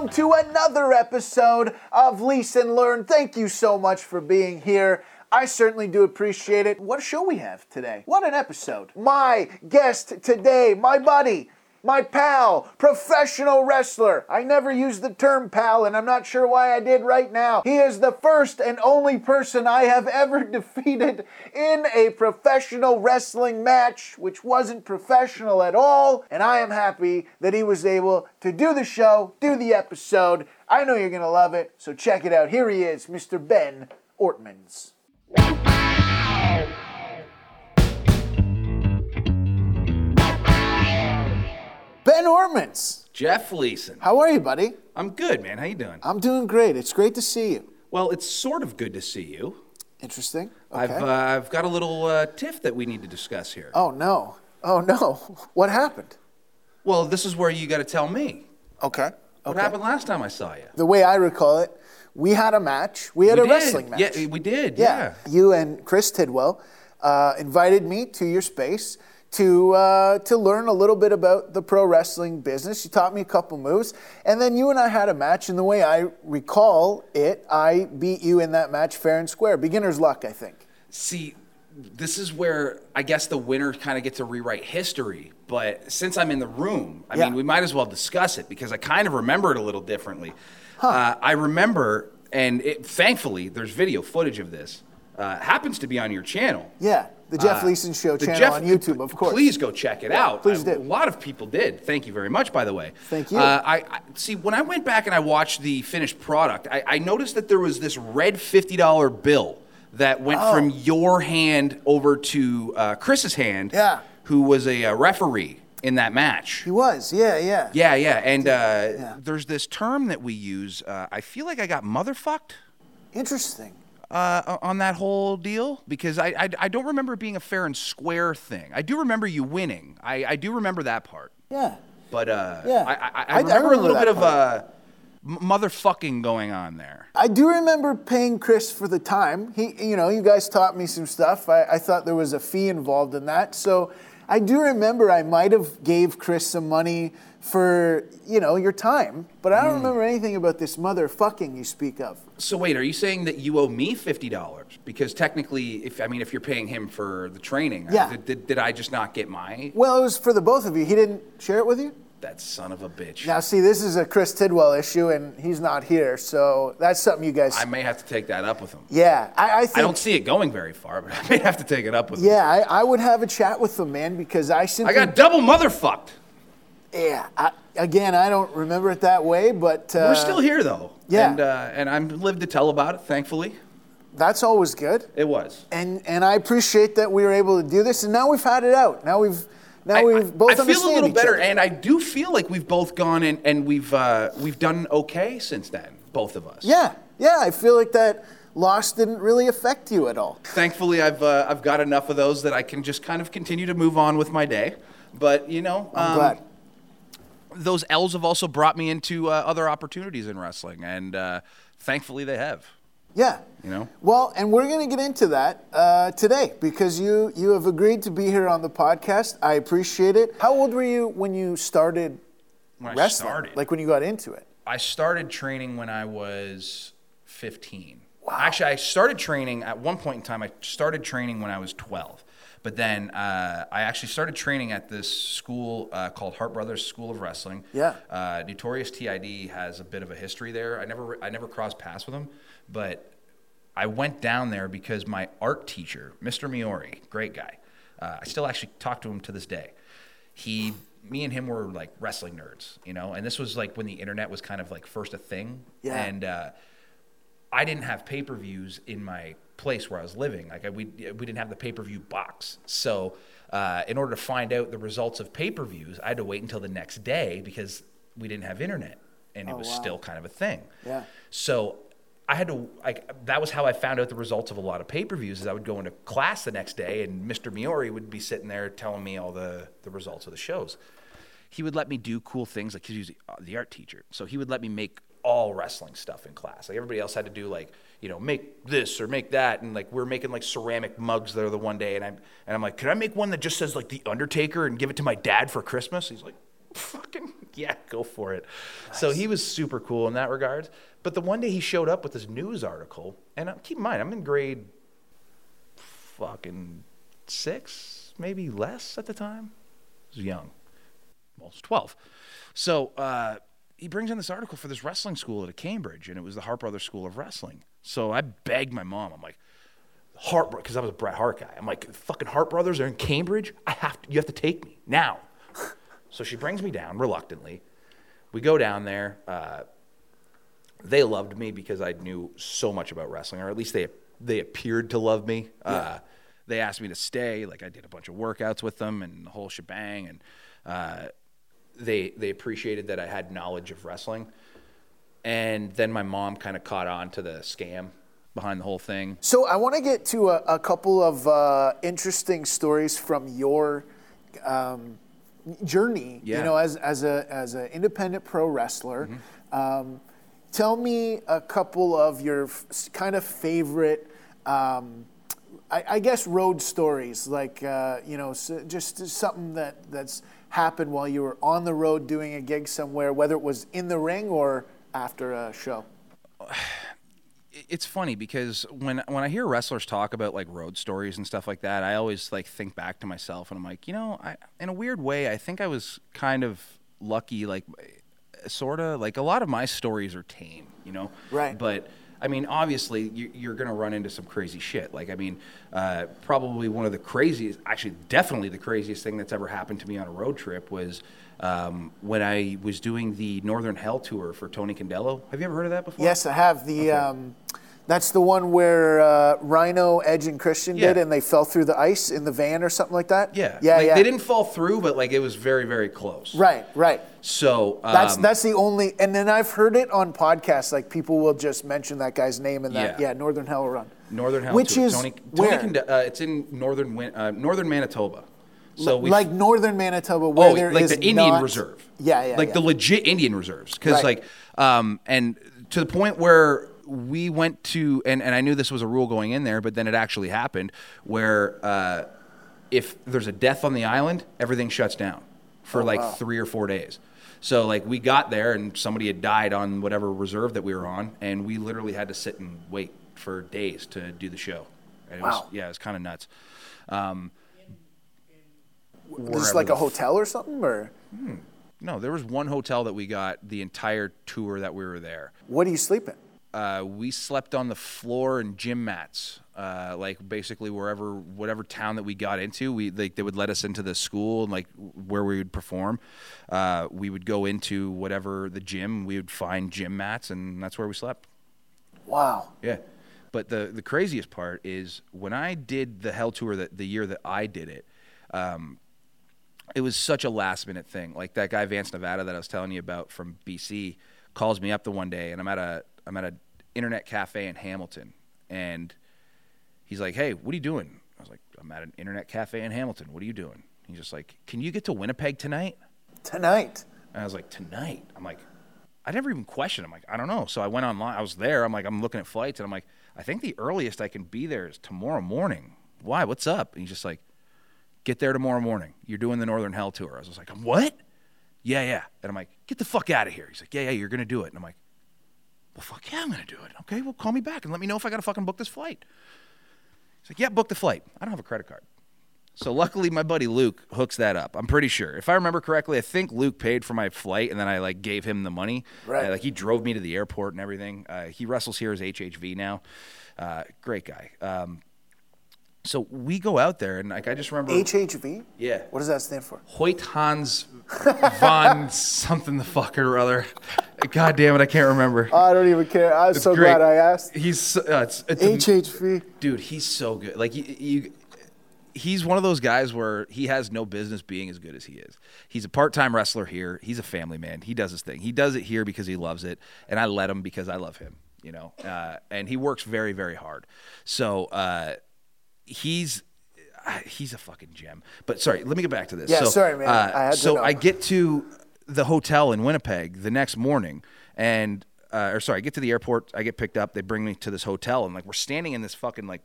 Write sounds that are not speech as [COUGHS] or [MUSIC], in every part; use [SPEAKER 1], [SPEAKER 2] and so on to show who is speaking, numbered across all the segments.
[SPEAKER 1] Welcome to another episode of Leeson Learned. Thank you so much for being here. I certainly do appreciate it. What a show we have today. What an episode. My guest today, my buddy, my pal, professional wrestler. I never used the term pal, and I'm not sure why I did right now. He is the first and only person I have [LAUGHS] ever defeated in a professional wrestling match, which wasn't professional at all. And I am happy that he was able to do the show, do the episode. I know you're going to love it, so check it out. Here he is, Mr. Ben Ortmans. Ben Ortmans,
[SPEAKER 2] Jeff Leeson.
[SPEAKER 1] how are you, buddy?
[SPEAKER 2] I'm good, man. How you doing?
[SPEAKER 1] I'm doing great. It's great to see you.
[SPEAKER 2] Well, it's sort of good to see you.
[SPEAKER 1] Interesting. Okay.
[SPEAKER 2] I've uh, I've got a little uh, tiff that we need to discuss here.
[SPEAKER 1] oh no. Oh no. [LAUGHS] What happened?
[SPEAKER 2] Well, this is where you got to tell me
[SPEAKER 1] Okay. okay.
[SPEAKER 2] what happened last time I saw you.
[SPEAKER 1] The way I recall it, we had a match. We had
[SPEAKER 2] We
[SPEAKER 1] a
[SPEAKER 2] did.
[SPEAKER 1] wrestling match.
[SPEAKER 2] Yeah, we did. Yeah.
[SPEAKER 1] You and Chris Tidwell uh, invited me to your space to uh, to learn a little bit about the pro wrestling business. You taught me a couple moves, and then you and I had a match. And the way I recall it, I beat you in that match fair and square. Beginner's luck, I think.
[SPEAKER 2] See, this is where I guess the winner kind of gets to rewrite history. But since I'm in the room, I
[SPEAKER 1] Yeah.
[SPEAKER 2] mean, we might as well discuss it because I kind of remember it a little differently. Uh, I remember, and it, thankfully, there's video footage of this. Uh, happens to be on your channel.
[SPEAKER 1] Yeah, the Jeff
[SPEAKER 2] Uh,
[SPEAKER 1] Leeson Show channel
[SPEAKER 2] Jeff-
[SPEAKER 1] on YouTube, of course.
[SPEAKER 2] Please go check it out.
[SPEAKER 1] please
[SPEAKER 2] Uh,
[SPEAKER 1] do.
[SPEAKER 2] A lot of people did. Thank you very much, by the way.
[SPEAKER 1] Thank you.
[SPEAKER 2] Uh, I, I see. When I went back and I watched the finished product, I, I noticed that there was this red fifty dollar bill that went
[SPEAKER 1] Oh.
[SPEAKER 2] from your hand over to uh, Chris's hand.
[SPEAKER 1] Yeah.
[SPEAKER 2] Who was a, uh referee in that match?
[SPEAKER 1] He was, yeah, yeah.
[SPEAKER 2] Yeah, yeah. And uh, there's this term that we use. Uh, I feel like I got motherfucked
[SPEAKER 1] Interesting.
[SPEAKER 2] Uh, on that whole deal because I, I I don't remember it being a fair and square thing. I do remember you winning. I, I do remember that part.
[SPEAKER 1] Yeah.
[SPEAKER 2] But uh,
[SPEAKER 1] Yeah.
[SPEAKER 2] I, I, I, remember,
[SPEAKER 1] remember
[SPEAKER 2] a little bit of
[SPEAKER 1] part.
[SPEAKER 2] uh, m- motherfucking going on there.
[SPEAKER 1] I do remember paying Chris for the time. He, you know, you guys taught me some stuff. I, I thought there was a fee involved in that. So I do remember I might have gave Chris some money for, you know, your time. But. I don't mm. remember anything about this motherfucking you speak of.
[SPEAKER 2] So wait, are you saying that you owe me fifty dollars? Because technically, if I mean, if you're paying him for the training,
[SPEAKER 1] Yeah.
[SPEAKER 2] did, did, did I just not get my
[SPEAKER 1] Well, it was for the both of you. He didn't share it with you?
[SPEAKER 2] that son of a bitch?
[SPEAKER 1] Now, see, this is a Chris Tidwell issue, and he's not here. So that's something you guys.
[SPEAKER 2] I may have to take that up with him.
[SPEAKER 1] yeah, I, I think.
[SPEAKER 2] I don't see it going very far, but [LAUGHS] I may have to take it up with him.
[SPEAKER 1] Yeah, I, I would have a chat with him, man, because I simply.
[SPEAKER 2] I got double motherfucked.
[SPEAKER 1] Yeah. I, again, I don't remember it that way, but. Uh,
[SPEAKER 2] We're still here though.
[SPEAKER 1] yeah.
[SPEAKER 2] And uh, and I'm lived to tell about it. Thankfully,
[SPEAKER 1] That's always good.
[SPEAKER 2] it was.
[SPEAKER 1] And and I appreciate that we were able to do this, and now we've had it out. Now we've now
[SPEAKER 2] I,
[SPEAKER 1] we've both
[SPEAKER 2] I feel a little better,
[SPEAKER 1] other.
[SPEAKER 2] and I do feel like we've both gone in and we've uh, we've done okay since then, both of us.
[SPEAKER 1] yeah, yeah. I feel like that loss didn't really affect you at all.
[SPEAKER 2] Thankfully, I've uh, I've got enough of those that I can just kind of continue to move on with my day. But you know,
[SPEAKER 1] I'm
[SPEAKER 2] um,
[SPEAKER 1] glad.
[SPEAKER 2] Those L's have also brought me into uh, other opportunities in wrestling, and uh, thankfully they have.
[SPEAKER 1] Yeah.
[SPEAKER 2] You know?
[SPEAKER 1] Well, and we're going to get into that uh, today because you you have agreed to be here on the podcast. I appreciate it. How old were you when you started
[SPEAKER 2] When I
[SPEAKER 1] wrestling?
[SPEAKER 2] started,
[SPEAKER 1] Like when you got into it?
[SPEAKER 2] I started training when I was 15. Wow. Actually, I started training at one point in time. I started training when I was 12. But then uh, I actually started training at this school uh, called Hart Brothers School of Wrestling.
[SPEAKER 1] Yeah.
[SPEAKER 2] Uh, Notorious TID has a bit of a history there. I never, I never crossed paths with him, but I went down there because my art teacher, Mr. Miori, great guy. Uh, I still actually talk to him to this day. He, me and him were like wrestling nerds, you know, and this was like when the internet was kind of like first a thing.
[SPEAKER 1] Yeah.
[SPEAKER 2] And uh, I didn't have pay per views in my place where I was living. Like I, we, we didn't have the pay per view box. So uh, in order to find out the results of pay per views, I had to wait until the next day because we didn't have internet and it was
[SPEAKER 1] wow.
[SPEAKER 2] still kind of a thing.
[SPEAKER 1] Yeah.
[SPEAKER 2] So I had to like that was how I found out the results of a lot of pay-per-views is I would go into class the next day and Mr. Miori would be sitting there telling me all the the results of the shows. He would let me do cool things like he was the art teacher. So he would let me make all wrestling stuff in class. Like everybody else had to do like, you know, make this or make that and like we're making like ceramic mugs there the one day and I'm and I'm like, "Could I make one that just says like the Undertaker and give it to my dad for Christmas?" He's like, fucking yeah, go for it. So he was super cool in that regard. But the one day he showed up with this news article, and uh, keep in mind, I'm in grade fucking six, maybe less at the time. I was young. Well, I was 12. So uh, he brings in this article for this wrestling school at Cambridge, and it was the Hart Brothers School of Wrestling. So I begged my mom. I'm like, Hart, because I was a Bret Hart guy. I'm like, fucking Hart Brothers are in Cambridge. I have to, you have to take me now. so she brings me down reluctantly. We go down there. Uh, they loved me because I knew so much about wrestling, or at least they they appeared to love me. Yeah. Uh, they asked me to stay. Like I did a bunch of workouts with them and the whole shebang, and uh, they they appreciated that I had knowledge of wrestling. And then my mom kind of caught on to the scam behind the whole thing.
[SPEAKER 1] So I want to get to a, a couple of uh, interesting stories from your um, journey.
[SPEAKER 2] Yeah.
[SPEAKER 1] You know, as as a as an independent pro wrestler. Mm-hmm. Um, tell me a couple of your f- kind of favorite. Um, I, I, guess road stories, like uh, you know, so just something that that's happened while you were on the road doing a gig somewhere, whether it was in the ring or after a show [SIGHS]
[SPEAKER 2] it's funny because when when I hear wrestlers talk about like road stories and stuff like that, I always like think back to myself and I'm like, you know, I, in a weird way, I think I was kind of lucky, like sort of like a lot of my stories are tame, you know,
[SPEAKER 1] right?
[SPEAKER 2] But I mean, obviously, you, are going to run into some crazy shit. Like, I mean, uh, probably one of the craziest, actually, definitely the craziest thing that's ever happened to me on a road trip was um, when I was doing the Northern Hell tour for Tony Condello. Have you ever heard of that before?
[SPEAKER 1] Yes, I have. The okay. um, that's the one where uh, Rhino, Edge, and Christian yeah. did, and they fell through the ice in the van or something like that.
[SPEAKER 2] Yeah,
[SPEAKER 1] yeah,
[SPEAKER 2] like,
[SPEAKER 1] yeah.
[SPEAKER 2] They didn't fall through, but like it was very, very close.
[SPEAKER 1] Right, right.
[SPEAKER 2] So
[SPEAKER 1] um, that's that's the only. And then I've heard it on podcasts. Like people will just mention that guy's name and that. Yeah, yeah Northern Hell Run.
[SPEAKER 2] Northern Hell,
[SPEAKER 1] which
[SPEAKER 2] tour.
[SPEAKER 1] is
[SPEAKER 2] Tony,
[SPEAKER 1] where?
[SPEAKER 2] Tony uh, it's in northern uh, northern Manitoba. So
[SPEAKER 1] like northern Manitoba, where
[SPEAKER 2] oh,
[SPEAKER 1] there
[SPEAKER 2] like
[SPEAKER 1] is
[SPEAKER 2] the Indian
[SPEAKER 1] not,
[SPEAKER 2] Reserve.
[SPEAKER 1] Yeah, yeah,
[SPEAKER 2] like
[SPEAKER 1] yeah.
[SPEAKER 2] the legit Indian reserves, because
[SPEAKER 1] right.
[SPEAKER 2] like, um, and to the point where we went to, and, and I knew this was a rule going in there, but then it actually happened where uh, if there's a death on the island, everything shuts down for
[SPEAKER 1] oh,
[SPEAKER 2] like
[SPEAKER 1] wow.
[SPEAKER 2] three or four days. So like we got there and somebody had died on whatever reserve that we were on, and we literally had to sit and wait for days to do the show. And it
[SPEAKER 1] wow.
[SPEAKER 2] was yeah, it was kind of nuts. Um,
[SPEAKER 1] this is like a hotel or something, or?
[SPEAKER 2] Hmm. No, there was one hotel that we got the entire tour that we were there.
[SPEAKER 1] What do you sleep in?
[SPEAKER 2] Uh, we slept on the floor and gym mats, uh, like basically wherever, whatever town that we got into, we like they would let us into the school and like where we would perform. Uh, we would go into whatever the gym, we would find gym mats, and that's where we slept.
[SPEAKER 1] Wow.
[SPEAKER 2] Yeah, but the the craziest part is when I did the Hell Tour that the year that I did it. Um, it was such a last minute thing. Like that guy Vance Nevada that I was telling you about from BC calls me up the one day, and I'm at a I'm at an internet cafe in Hamilton, and he's like, "Hey, what are you doing?" I was like, "I'm at an internet cafe in Hamilton. What are you doing?" He's just like, "Can you get to Winnipeg tonight?"
[SPEAKER 1] Tonight.
[SPEAKER 2] And I was like, "Tonight." I'm like, I never even questioned. I'm like, I don't know. So I went online. I was there. I'm like, I'm looking at flights, and I'm like, I think the earliest I can be there is tomorrow morning. Why? What's up? And he's just like, Get there tomorrow morning. You're doing the Northern Hell tour. I was like, what? Yeah, yeah. And I'm like, get the fuck out of here. He's like, yeah, yeah, you're gonna do it. And I'm like, well, fuck yeah, I'm gonna do it. Okay, well, call me back and let me know if I gotta fucking book this flight. He's like, yeah, book the flight. I don't have a credit card. So luckily, my buddy Luke hooks that up. I'm pretty sure. If I remember correctly, I think Luke paid for my flight, and then I like gave him the money.
[SPEAKER 1] Right.
[SPEAKER 2] Uh, like he drove me to the airport and everything. Uh, he wrestles here as HHV now. Uh, great guy. Um, so we go out there, and like I just remember
[SPEAKER 1] HHV.
[SPEAKER 2] Yeah.
[SPEAKER 1] What does that stand for?
[SPEAKER 2] Hoyt Hans von something the fucker or other. God damn it, I can't remember.
[SPEAKER 1] I don't even care. I'm
[SPEAKER 2] It's
[SPEAKER 1] so
[SPEAKER 2] great.
[SPEAKER 1] glad I asked.
[SPEAKER 2] He's uh, it's, it's a-
[SPEAKER 1] HHV.
[SPEAKER 2] dude. He's so good. Like you, you, he's one of those guys where he has no business being as good as he is. He's a part-time wrestler here. He's a family man. He does his thing. He does it here because he loves it, and I let him because I love him. You know, uh, and he works very, very hard. So uh, he's. uh, He's a fucking gem. But sorry, let me get back to this.
[SPEAKER 1] Yeah,
[SPEAKER 2] so,
[SPEAKER 1] sorry, man.
[SPEAKER 2] uh,
[SPEAKER 1] I had to
[SPEAKER 2] so. I get to the hotel in Winnipeg the next morning, and uh, or sorry, I get to the airport. I get picked up. They bring me to this hotel, and like we're standing in this fucking like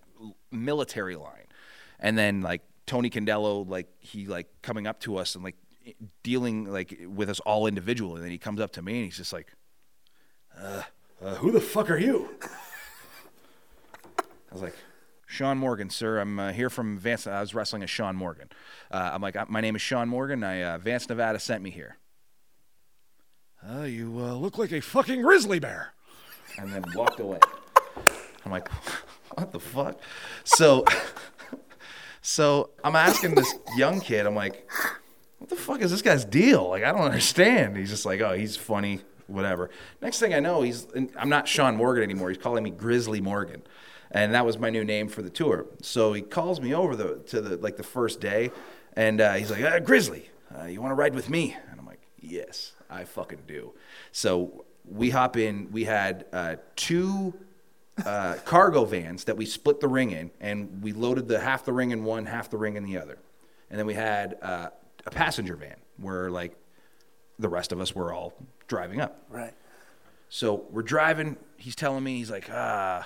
[SPEAKER 2] military line, and then like Tony Condello, like he like coming up to us and like dealing like with us all individually. And then he comes up to me and he's just like, uh, uh, "Who the fuck are you?" [LAUGHS] I was like, Sean Morgan, sir. I'm uh, here from Vance. I was wrestling as Sean Morgan. Uh, I'm like, my name is Sean Morgan. I uh, Vance, Nevada sent me here.
[SPEAKER 3] Uh, you uh, look like a fucking grizzly bear.
[SPEAKER 2] And then walked away. I'm like, what the fuck? So, [LAUGHS] so I'm asking this young kid. I'm like, what the fuck is this guy's deal? Like, I don't understand. He's just like, oh, he's funny, whatever. Next thing I know, he's I'm not Sean Morgan anymore. He's calling me Grizzly Morgan and that was my new name for the tour. So he calls me over the, to the like the first day, and uh, he's like, uh, "Grizzly, uh, you want to ride with me?" And I'm like, "Yes, I fucking do." So we hop in. We had uh, two uh, cargo vans that we split the ring in, and we loaded the half the ring in one, half the ring in the other, and then we had uh, a passenger van where like the rest of us were all driving up.
[SPEAKER 1] Right.
[SPEAKER 2] So we're driving. He's telling me, he's like, ah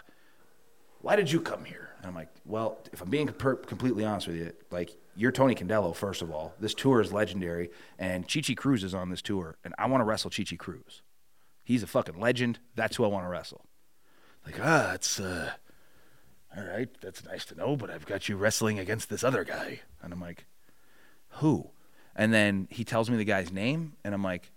[SPEAKER 2] why did you come here? And I'm like, well, if I'm being completely honest with you, like, you're Tony Condello, first of all. This tour is legendary, and Chichi Cruz is on this tour, and I want to wrestle Chichi Cruz. He's a fucking legend. That's who I want to wrestle. Like, ah, it's, uh, all right, that's nice to know, but I've got you wrestling against this other guy. And I'm like, who? And then he tells me the guy's name, and I'm like,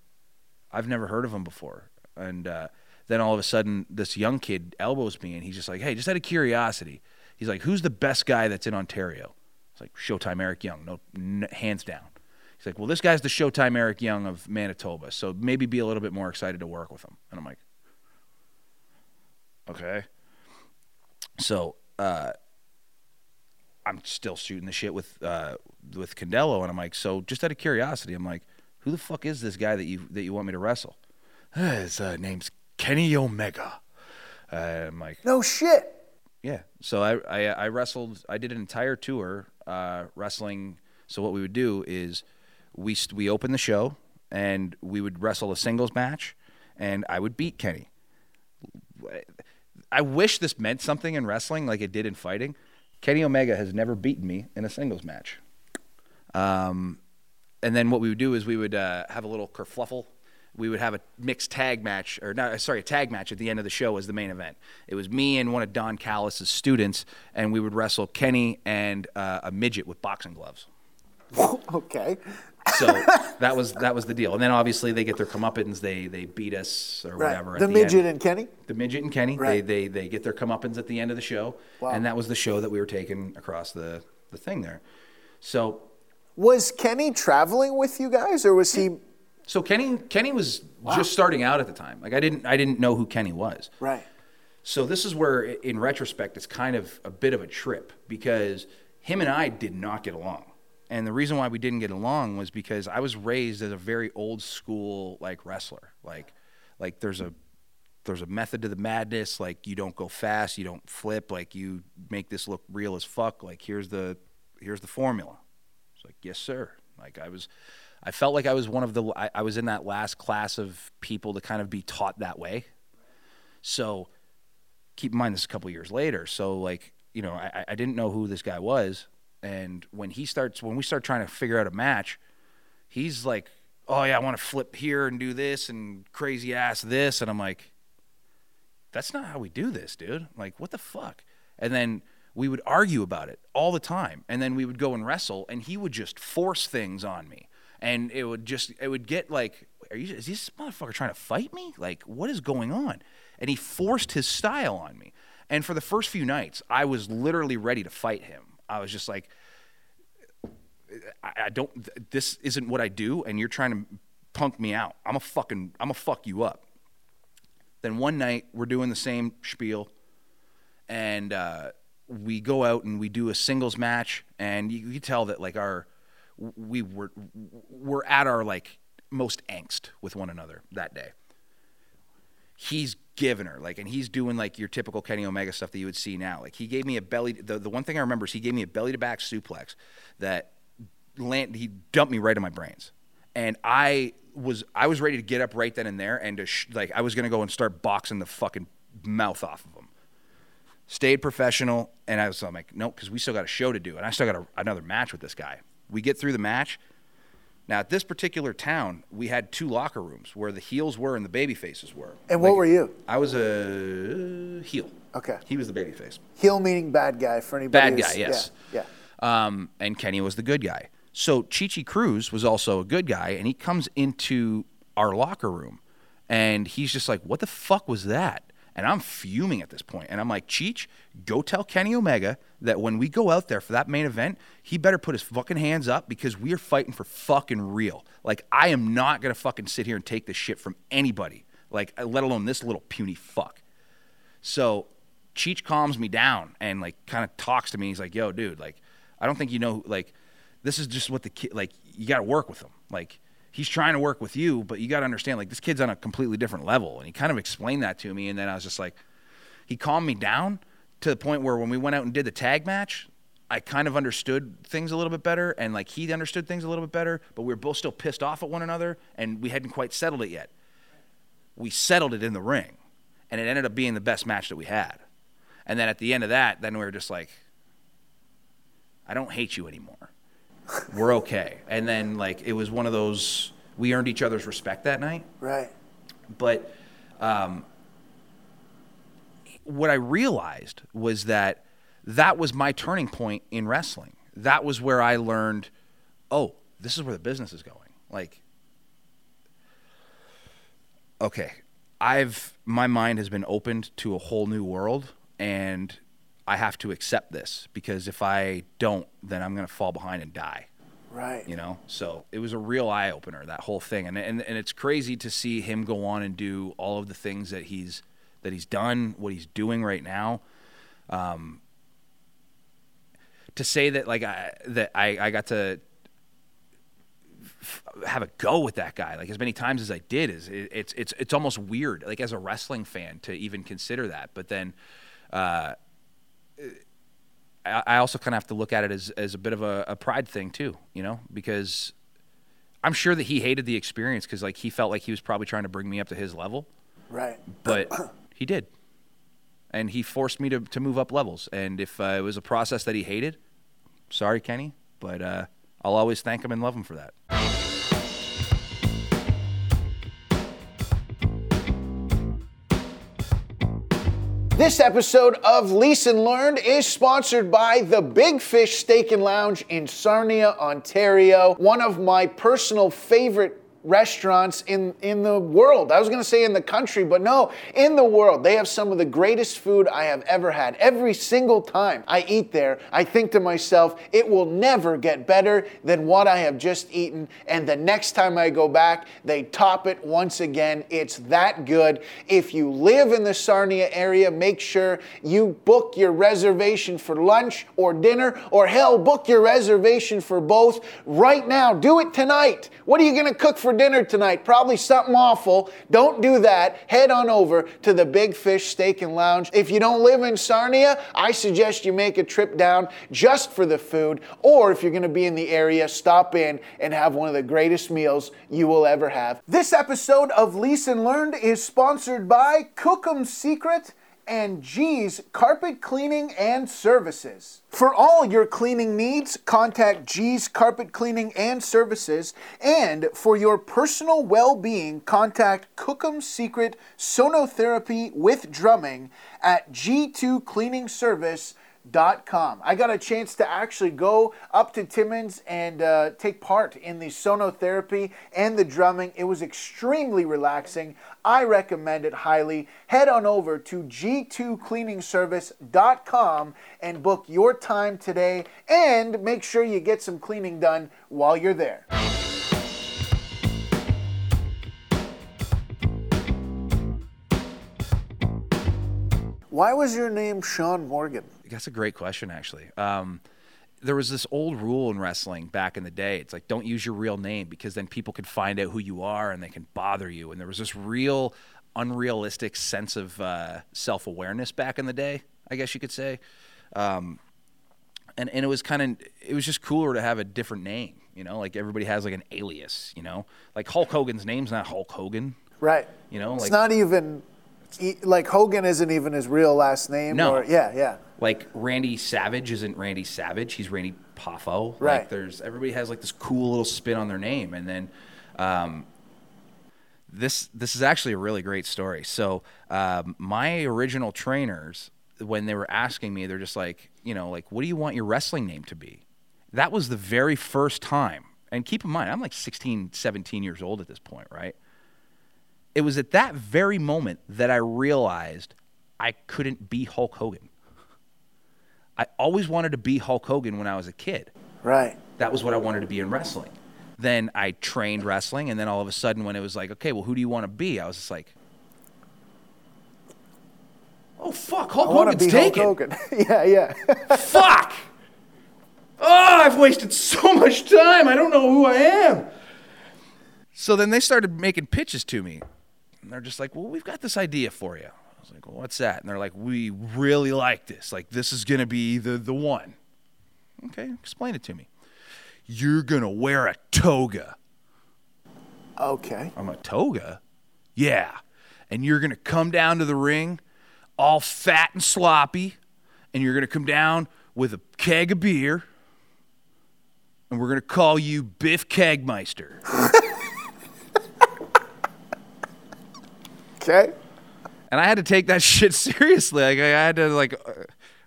[SPEAKER 2] I've never heard of him before. And, uh, then all of a sudden, this young kid elbows me, and he's just like, "Hey, just out of curiosity," he's like, "Who's the best guy that's in Ontario?" It's like Showtime Eric Young, no, n- hands down. He's like, "Well, this guy's the Showtime Eric Young of Manitoba, so maybe be a little bit more excited to work with him." And I'm like, "Okay." So uh, I'm still shooting the shit with uh, with Condello, and I'm like, "So just out of curiosity, I'm like, who the fuck is this guy that you that you want me to wrestle?" [SIGHS] His uh, name's Kenny Omega. Uh, I'm like,
[SPEAKER 1] no shit.
[SPEAKER 2] Yeah. So I, I, I wrestled. I did an entire tour uh, wrestling. So what we would do is we we open the show and we would wrestle a singles match, and I would beat Kenny. I wish this meant something in wrestling like it did in fighting. Kenny Omega has never beaten me in a singles match. Um, and then what we would do is we would uh, have a little kerfluffle we would have a mixed tag match, or not, sorry, a tag match at the end of the show as the main event. It was me and one of Don Callis's students, and we would wrestle Kenny and uh, a midget with boxing gloves. [LAUGHS]
[SPEAKER 1] okay.
[SPEAKER 2] So that was that was the deal, and then obviously they get their comeuppance. They they beat us or
[SPEAKER 1] right.
[SPEAKER 2] whatever.
[SPEAKER 1] The,
[SPEAKER 2] the
[SPEAKER 1] midget
[SPEAKER 2] end.
[SPEAKER 1] and Kenny.
[SPEAKER 2] The midget and Kenny.
[SPEAKER 1] Right.
[SPEAKER 2] They they they get their comeuppance at the end of the show,
[SPEAKER 1] wow.
[SPEAKER 2] and that was the show that we were taking across the the thing there. So
[SPEAKER 1] was Kenny traveling with you guys, or was he?
[SPEAKER 2] So Kenny Kenny was wow. just starting out at the time. Like I didn't I didn't know who Kenny was.
[SPEAKER 1] Right.
[SPEAKER 2] So this is where in retrospect it's kind of a bit of a trip because him and I did not get along. And the reason why we didn't get along was because I was raised as a very old school like wrestler. Like like there's a there's a method to the madness, like you don't go fast, you don't flip, like you make this look real as fuck. Like here's the here's the formula. It's like, yes, sir. Like I was I felt like I was one of the I, I was in that last class of people to kind of be taught that way. So keep in mind this is a couple years later. So like you know I, I didn't know who this guy was, and when he starts when we start trying to figure out a match, he's like, oh yeah, I want to flip here and do this and crazy ass this, and I'm like, that's not how we do this, dude. like what the fuck? And then we would argue about it all the time, and then we would go and wrestle, and he would just force things on me and it would just it would get like are you is this motherfucker trying to fight me? Like what is going on? And he forced his style on me. And for the first few nights i was literally ready to fight him. I was just like i, I don't this isn't what i do and you're trying to punk me out. I'm a fucking i'm a fuck you up. Then one night we're doing the same spiel and uh, we go out and we do a singles match and you, you tell that like our we were were at our like most angst with one another that day. He's giving her like, and he's doing like your typical Kenny Omega stuff that you would see now. Like he gave me a belly. The, the one thing I remember is he gave me a belly to back suplex that land. He dumped me right in my brains, and I was I was ready to get up right then and there and to sh- like I was gonna go and start boxing the fucking mouth off of him. Stayed professional, and I was I'm like, nope, because we still got a show to do, and I still got a, another match with this guy. We get through the match. Now, at this particular town, we had two locker rooms where the heels were and the baby faces were.
[SPEAKER 1] And what were you?
[SPEAKER 2] I was a heel.
[SPEAKER 1] Okay.
[SPEAKER 2] He was the baby face.
[SPEAKER 1] Heel meaning bad guy for anybody.
[SPEAKER 2] Bad guy, yes.
[SPEAKER 1] Yeah. yeah.
[SPEAKER 2] Um, and Kenny was the good guy. So Chichi Cruz was also a good guy, and he comes into our locker room, and he's just like, "What the fuck was that?" And I'm fuming at this point, and I'm like, "Cheech, go tell Kenny Omega that when we go out there for that main event, he better put his fucking hands up because we are fighting for fucking real. Like I am not gonna fucking sit here and take this shit from anybody, like uh, let alone this little puny fuck." So Cheech calms me down and like kind of talks to me. He's like, "Yo, dude, like, I don't think you know. Like, this is just what the kid. Like, you got to work with him. Like, he's trying to work with you, but you got to understand, like, this kid's on a completely different level." And he kind of explained that to me, and then I was just like, he calmed me down to the point where when we went out and did the tag match. I kind of understood things a little bit better, and like he understood things a little bit better, but we were both still pissed off at one another, and we hadn't quite settled it yet. We settled it in the ring, and it ended up being the best match that we had. And then at the end of that, then we were just like, I don't hate you anymore. We're okay. And then like it was one of those we earned each other's respect that night.
[SPEAKER 1] Right.
[SPEAKER 2] But um, what I realized was that that was my turning point in wrestling. That was where I learned, oh, this is where the business is going. Like, okay, I've my mind has been opened to a whole new world, and I have to accept this because if I don't, then I'm gonna fall behind and die.
[SPEAKER 1] Right.
[SPEAKER 2] you know? So it was a real eye opener that whole thing. And, and and it's crazy to see him go on and do all of the things that he's that he's done what he's doing right now. Um to say that like I that I I got to f- have a go with that guy like as many times as I did is it, it's it's it's almost weird like as a wrestling fan to even consider that. But then uh I I also kind of have to look at it as, as a bit of a, a pride thing too, you know, because I'm sure that he hated the experience because like he felt like he was probably trying to bring me up to his level,
[SPEAKER 1] Right.
[SPEAKER 2] but [COUGHS] he did, and he forced me to to move up levels. And if uh, it was a process that he hated, sorry, Kenny, but uh, I'll always thank him and love him for that.
[SPEAKER 1] This episode of Leeson Learned is sponsored by the Big Fish Steak and Lounge in Sarnia, Ontario. One of my personal favorite restaurants in, in the world. I was going to say in the country, but no, in the world. They have some of the greatest food I have ever had. Every single time I eat there, I think to myself, it will never get better than what I have just eaten. And the next time I go back, they top it once again. It's that good. If you live in the Sarnia area, make sure you book your reservation for lunch or dinner, or hell, book your reservation for both right now. Do it tonight. What are you going to cook for dinner tonight? Probably something awful. Don't do that. Head on over to the Big Fish Steak and Lounge. If you don't live in Sarnia, I suggest you make a trip down just for the food, or if you're going to be in the area, stop in and have one of the greatest meals you will ever have. This episode of Leeson Learned is sponsored by Cookum's Secret and G's Carpet Cleaning and Services. For all your cleaning needs, contact G's Carpet Cleaning and Services. And for your personal well being, contact Cookum's Secret Sonotherapy with Drumming at G2 Cleaning Service com. I got a chance to actually go up to Timmins and uh, take part in the sonotherapy and the drumming. It was extremely relaxing. I recommend it highly. Head on over to g2cleaningservice.com and book your time today and make sure you get some cleaning done while you're there. Why was your name Sean Morgan?
[SPEAKER 2] That's a great question, actually. Um, there was this old rule in wrestling back in the day. It's like don't use your real name because then people can find out who you are and they can bother you. And there was this real unrealistic sense of uh, self awareness back in the day, I guess you could say. Um, and and it was kind of it was just cooler to have a different name. You know, like everybody has like an alias. You know, like Hulk Hogan's name's not Hulk Hogan.
[SPEAKER 1] Right.
[SPEAKER 2] You know,
[SPEAKER 1] it's
[SPEAKER 2] like-
[SPEAKER 1] not even like Hogan isn't even his real last name.
[SPEAKER 2] No.
[SPEAKER 1] Or, yeah, yeah.
[SPEAKER 2] Like Randy Savage isn't Randy Savage. He's Randy Poffo.
[SPEAKER 1] Right.
[SPEAKER 2] Like there's everybody has like this cool little spin on their name, and then um, this this is actually a really great story. So um, my original trainers, when they were asking me, they're just like, you know, like, what do you want your wrestling name to be? That was the very first time. And keep in mind, I'm like 16, 17 years old at this point, right? It was at that very moment that I realized I couldn't be Hulk Hogan. I always wanted to be Hulk Hogan when I was a kid.
[SPEAKER 1] Right.
[SPEAKER 2] That was what I wanted to be in wrestling. Then I trained wrestling, and then all of a sudden, when it was like, okay, well, who do you want to be? I was just like, oh fuck, Hulk
[SPEAKER 1] I want to
[SPEAKER 2] Hogan's
[SPEAKER 1] be Hulk. Hogan. [LAUGHS] yeah, yeah. [LAUGHS]
[SPEAKER 2] fuck. Oh, I've wasted so much time. I don't know who I am. So then they started making pitches to me. And they're just like, well, we've got this idea for you. I was like, well, what's that? And they're like, we really like this. Like, this is going to be the, the one. Okay, explain it to me. You're going to wear a toga.
[SPEAKER 1] okay.
[SPEAKER 2] I'm a toga? Yeah. And you're going to come down to the ring all fat and sloppy, and you're going to come down with a keg of beer, and we're going to call you Biff Kegmeister. [LAUGHS]
[SPEAKER 1] Okay.
[SPEAKER 2] and I had to take that [LAUGHS] shit seriously. Like I had to like, uh, are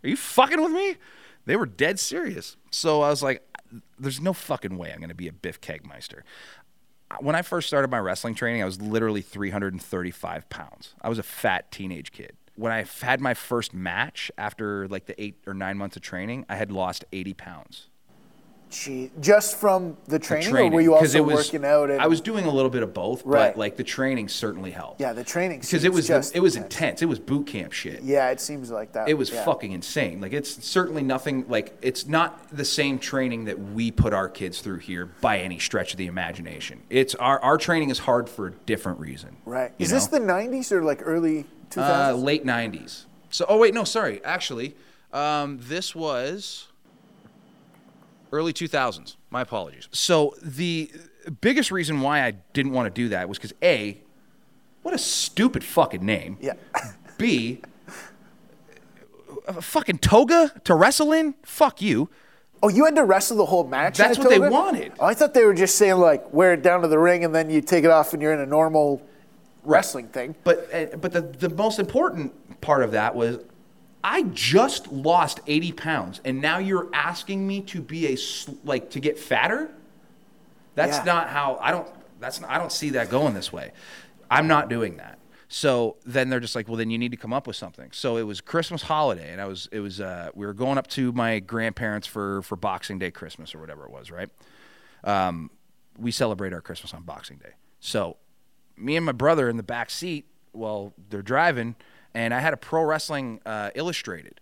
[SPEAKER 2] you fucking with me? They were dead serious. So I was like, there's no fucking way I'm to be a Biff Kegmeister. When I first started my wrestling training, I was literally 335 pounds. I was a fat teenage kid. When I had my first match after like the eight or nine months of training, I had lost 80 pounds.
[SPEAKER 1] Gee, just from the training,
[SPEAKER 2] Training,
[SPEAKER 1] or were you also
[SPEAKER 2] was-
[SPEAKER 1] working out? And,
[SPEAKER 2] I was doing a little bit of both,
[SPEAKER 1] Right.
[SPEAKER 2] but like the training certainly helped.
[SPEAKER 1] Yeah, the training
[SPEAKER 2] because it was it was
[SPEAKER 1] intense.
[SPEAKER 2] intense. It was boot camp shit.
[SPEAKER 1] Yeah, it seems like that.
[SPEAKER 2] It was
[SPEAKER 1] yeah.
[SPEAKER 2] fucking insane. Like it's certainly nothing like it's not the same training that we put our kids through here by any stretch of the imagination. It's our our training is hard for a different reason.
[SPEAKER 1] Right. Is this the '90s or like early 2000s?
[SPEAKER 2] uh, late '90s? So oh wait no sorry actually um, this was early 2000s. My apologies. So the biggest reason why I didn't want to do that was because a what a stupid fucking name.
[SPEAKER 1] yeah.
[SPEAKER 2] B, a fucking toga to wrestle in? Fuck you.
[SPEAKER 1] Oh, you had to wrestle the whole match.
[SPEAKER 2] That's what they wanted.
[SPEAKER 1] Oh, I thought they were just saying like wear it down to the ring and then you take it off and you're in a normal wrestling thing.
[SPEAKER 2] But uh, but the, the most important part of that was I just lost 80 pounds, and now you're asking me to be a sl- like to get fatter. That's
[SPEAKER 1] Yeah.
[SPEAKER 2] not how I don't. That's not, I don't see that going this way. I'm not doing that. So then they're just like, well, then you need to come up with something. So it was Christmas holiday, and I was it was uh, we were going up to my grandparents for for Boxing Day, Christmas or whatever it was, right? Um, we celebrate our Christmas on Boxing Day. So me and my brother in the back seat while they're driving, and I had a pro wrestling uh, illustrated,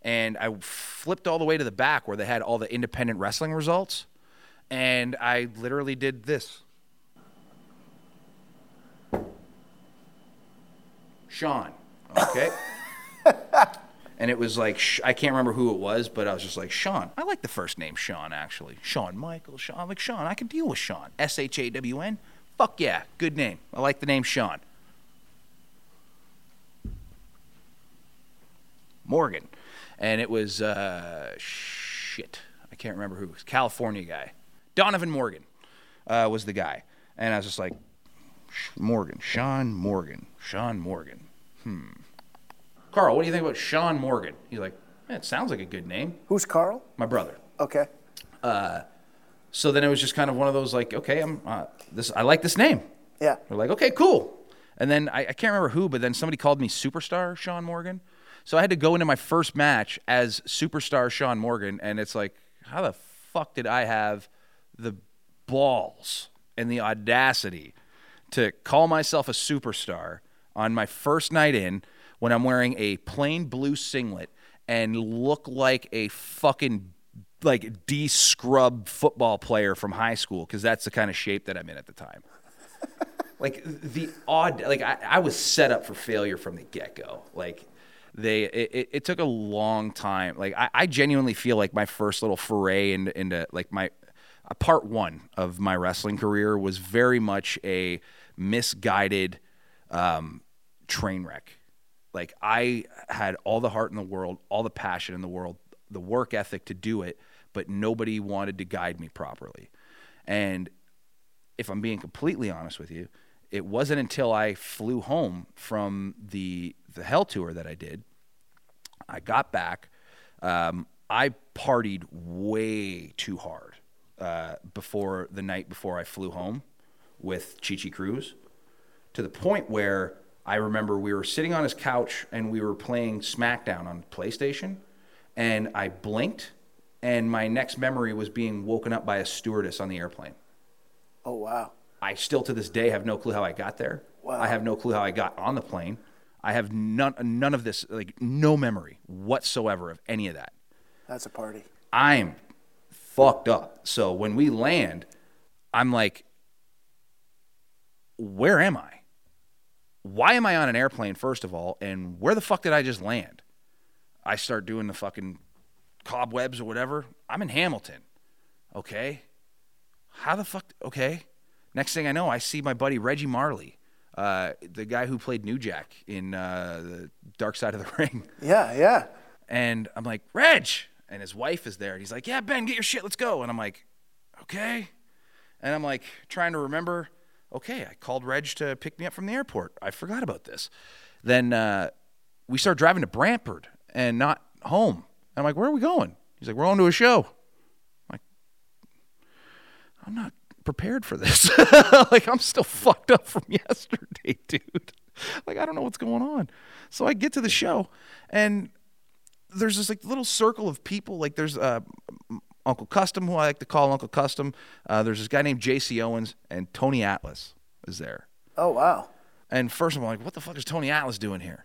[SPEAKER 2] and I flipped all the way to the back where they had all the independent wrestling results, and I literally did this. Sean, okay. [LAUGHS] and it was like I can't remember who it was, but I was just like Sean. I like the first name Sean actually. Sean Michael. Sean I'm like Sean. I can deal with Sean. S H A W N. Fuck yeah, good name. I like the name Sean. Morgan, and it was uh, shit. I can't remember who. California guy. Donovan Morgan uh, was the guy, and I was just like Morgan, Sean Morgan, Sean Morgan. Hmm. Carl, what do you think about Sean Morgan? He's like, man, it sounds like a good name.
[SPEAKER 1] Who's Carl?
[SPEAKER 2] My brother.
[SPEAKER 1] Okay.
[SPEAKER 2] Uh, So then it was just kind of one of those like, okay, I'm uh, this. I like this name.
[SPEAKER 1] Yeah.
[SPEAKER 2] We're like, okay, cool. And then I, I can't remember who, but then somebody called me Superstar Sean Morgan. So I had to go into my first match as Superstar Sean Morgan, and it's like, how the fuck did I have the balls and the audacity to call myself a superstar on my first night in when I'm wearing a plain blue singlet and look like a fucking like D scrub football player from high school because that's the kind of shape that I'm in at the time. [LAUGHS] like the odd, like I, I was set up for failure from the get go. Like they, it, it, took a long time. Like I, I genuinely feel like my first little foray into, into like my uh, part one of my wrestling career was very much a misguided um, train wreck. Like I had all the heart in the world, all the passion in the world, the work ethic to do it, but nobody wanted to guide me properly. And if I'm being completely honest with you, it wasn't until I flew home from the the hell tour that I did. I got back. Um, I partied way too hard uh, before the night before I flew home with Chi Chi Cruz, to the point where I remember we were sitting on his couch and we were playing SmackDown on PlayStation, and I blinked, and my next memory was being woken up by a stewardess on the airplane.
[SPEAKER 1] Oh wow.
[SPEAKER 2] I still to this day have no clue how I got there.
[SPEAKER 1] Wow.
[SPEAKER 2] I have no clue how I got on the plane. I have none none of this like no memory whatsoever of any of that.
[SPEAKER 1] That's a party.
[SPEAKER 2] I'm fucked up. So when we land, I'm like where am I? Why am I on an airplane first of all and where the fuck did I just land? I start doing the fucking cobwebs or whatever. I'm in Hamilton. Okay? How the fuck okay? Next thing I know, I see my buddy Reggie Marley, uh, the guy who played New Jack in uh, the Dark Side of the [LAUGHS] Ring.
[SPEAKER 1] Yeah, yeah.
[SPEAKER 2] And I'm like, Reg! And his wife is there. And he's like, Yeah, Ben, get your shit. Let's go. And I'm like, Okay. And I'm like, trying to remember, okay, I called Reg to pick me up from the airport. I forgot about this. Then uh, we start driving to Brantford and not home. And I'm like, Where are we going? He's like, We're going to a show. I'm like, I'm not prepared for this. [LAUGHS] like, I'm still fucked up from [LAUGHS] yesterday, dude. Like, I don't know what's going on. So I get to the show and there's this like little circle of people. Like there's uh, Uncle Custom, who I like to call Uncle Custom. Uh, there's this guy named J.C. Owens, and Tony Atlas is there.
[SPEAKER 1] Oh wow.
[SPEAKER 2] And first of all, I'm like, what the fuck is Tony Atlas doing here?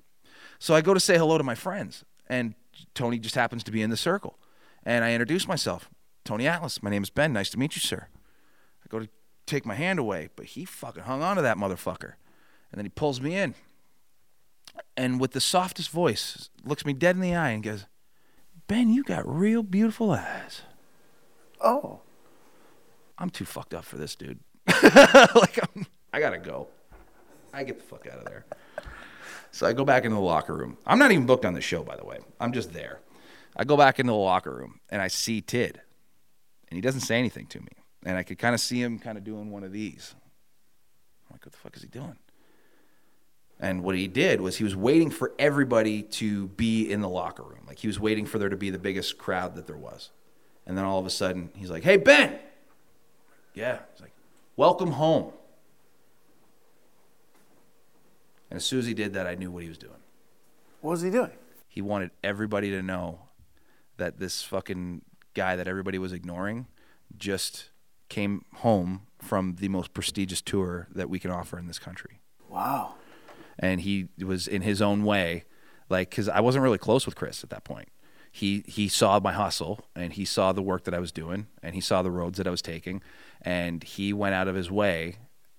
[SPEAKER 2] So I go to say hello to my friends, and Tony just happens to be in the circle. And I introduce myself, Tony Atlas. My name is Ben. Nice to meet you, sir. I go to take my hand away, but he fucking hung on to that motherfucker. And then he pulls me in. And with the softest voice, looks me dead in the eye and goes, Ben, you got real beautiful eyes.
[SPEAKER 1] Oh.
[SPEAKER 2] I'm too fucked up for this, dude. [LAUGHS] like, I'm, I gotta go. I get the fuck out of there. So I go back into the locker room. I'm not even booked on the show, by the way. I'm just there. I go back into the locker room and I see Tid, and he doesn't say anything to me. And I could kind of see him kind of doing one of these. I'm like, what the fuck is he doing? And what he did was he was waiting for everybody to be in the locker room. Like he was waiting for there to be the biggest crowd that there was. And then all of a sudden, he's like, hey, Ben. Yeah. He's like, welcome home. And as soon as he did that, I knew what he was doing.
[SPEAKER 1] What was he doing?
[SPEAKER 2] He wanted everybody to know that this fucking guy that everybody was ignoring just came home from the most prestigious tour that we can offer in this country.
[SPEAKER 1] Wow.
[SPEAKER 2] And he was in his own way, like, because I wasn't really close with Chris at that point. He he saw my hustle and he saw the work that I was doing and he saw the roads that I was taking, and he went out of his way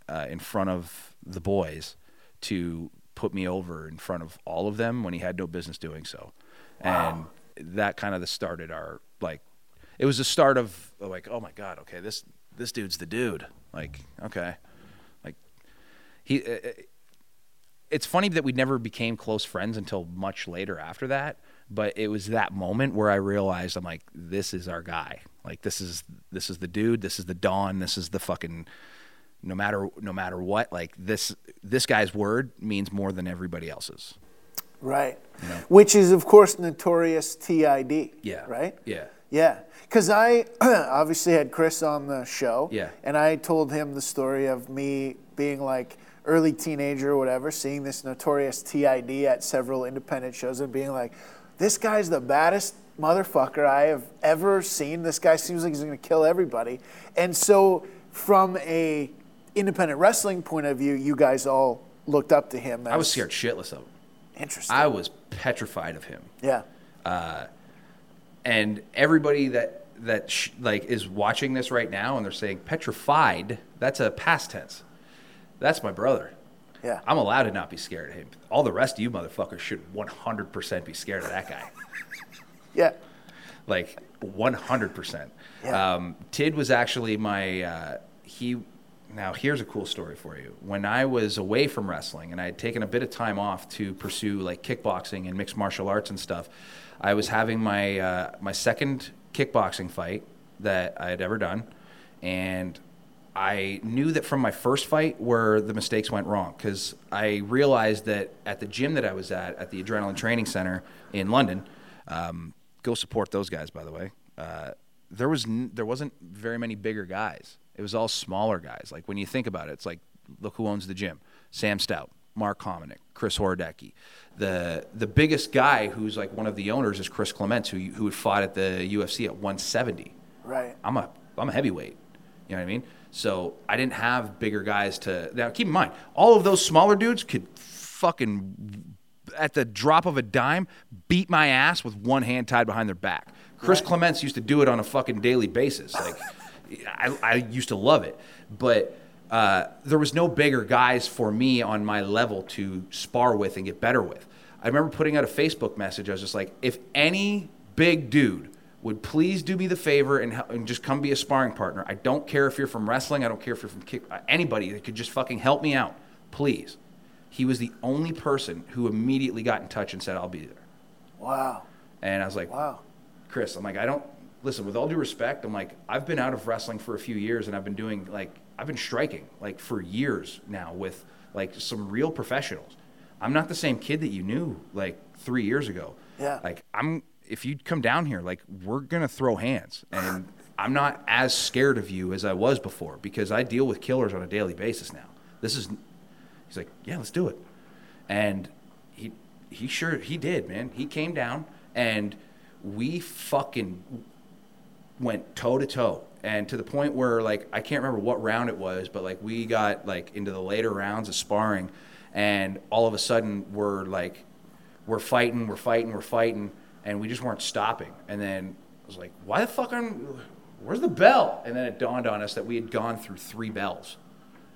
[SPEAKER 2] uh, in front of the boys to put me over in front of all of them when he had no business doing so. Wow. And that kind of started our like it was the start of like oh my god okay this this dude's the dude like okay like he uh, it's funny that we never became close friends until much later after that but it was that moment where i realized i'm like this is our guy like this is this is the dude this is the dawn this is the fucking no matter no matter what like this this guy's word means more than everybody else's
[SPEAKER 1] Right. Which is, of course, notorious TID.
[SPEAKER 2] Yeah.
[SPEAKER 1] Right?
[SPEAKER 2] Yeah.
[SPEAKER 1] Yeah. Because I [CLEARS THROAT] obviously had Chris on the show.
[SPEAKER 2] Yeah.
[SPEAKER 1] And I told him the story of me being like early teenager or whatever, seeing this notorious TID at several independent shows and being like, this guy's the baddest motherfucker I have ever seen. This guy seems like he's going to kill everybody. And so, from a independent wrestling point of view, you guys all looked up to him.
[SPEAKER 2] I was scared shitless of him
[SPEAKER 1] Interesting.
[SPEAKER 2] i was petrified of him
[SPEAKER 1] yeah.
[SPEAKER 2] Uh, and everybody that that sh- like is watching this right now and they're saying petrified that's a past tense that's my brother
[SPEAKER 1] Yeah.
[SPEAKER 2] i'm allowed to not be scared of him all the rest of you motherfuckers should 100% be scared of that guy [LAUGHS]
[SPEAKER 1] yeah.
[SPEAKER 2] like 100%
[SPEAKER 1] Yeah.
[SPEAKER 2] um, tid was actually my uh, he now here's a cool story for you when i was away from wrestling and i had taken a bit of time off to pursue like kickboxing and mixed martial arts and stuff i was having my uh, my second kickboxing fight that I had ever done, and I knew that from my first fight where the mistakes went wrong because I realized that at the gym that I was at, at the Adrenaline Training Center in London, um, go support those guys, by the way. Uh, there was n- there wasn't very many bigger guys. It was all smaller guys. Like when you think about it, it's like look who owns the gym: Sam Stout, Mark Hominick, Chris Horodecki. The the biggest guy who's like one of the owners is Chris Clements, who who had fought at the UFC at 170.
[SPEAKER 1] Right.
[SPEAKER 2] I'm a I'm a heavyweight. You know what I mean? So I didn't have bigger guys to. Now keep in mind, all of those smaller dudes could fucking at the drop of a dime beat my ass with one hand tied behind their back. Chris
[SPEAKER 1] Right.
[SPEAKER 2] Clements used to do it on a fucking daily basis. Like I, I used to love it, but. Uh, there was no bigger guys for me on my level to spar with and get better with. I remember putting out a Facebook message. I was just like, if any big dude would please do me the favor and, and just come be a sparring partner. I don't care if you're from wrestling. I don't care if you're from kick, uh, anybody that could just fucking help me out, please. He was the only person who immediately got in touch and said, I'll be there.
[SPEAKER 1] Wow.
[SPEAKER 2] And I was like,
[SPEAKER 1] Wow.
[SPEAKER 2] Chris, I'm like, I don't listen. With all due respect, I'm like, I've been out of wrestling for a few years, and I've been doing like, I've been striking like for years now with like some real professionals. I'm not the same kid that you knew like three years ago.
[SPEAKER 1] Yeah.
[SPEAKER 2] Like I'm. If you come down here, like we're gonna throw hands, and [LAUGHS] I'm not as scared of you as I was before because I deal with killers on a daily basis now. This is. He's like, yeah, let's do it, and he he sure he did, man. He came down and we fucking went toe to toe and to the point where like I can't remember what round it was, but like we got like into the later rounds of sparring and all of a sudden we're like we're fighting, we're fighting, we're fighting and we just weren't stopping. And then I was like, why the fuck on where's the bell? And then it dawned on us that we had gone through three bells.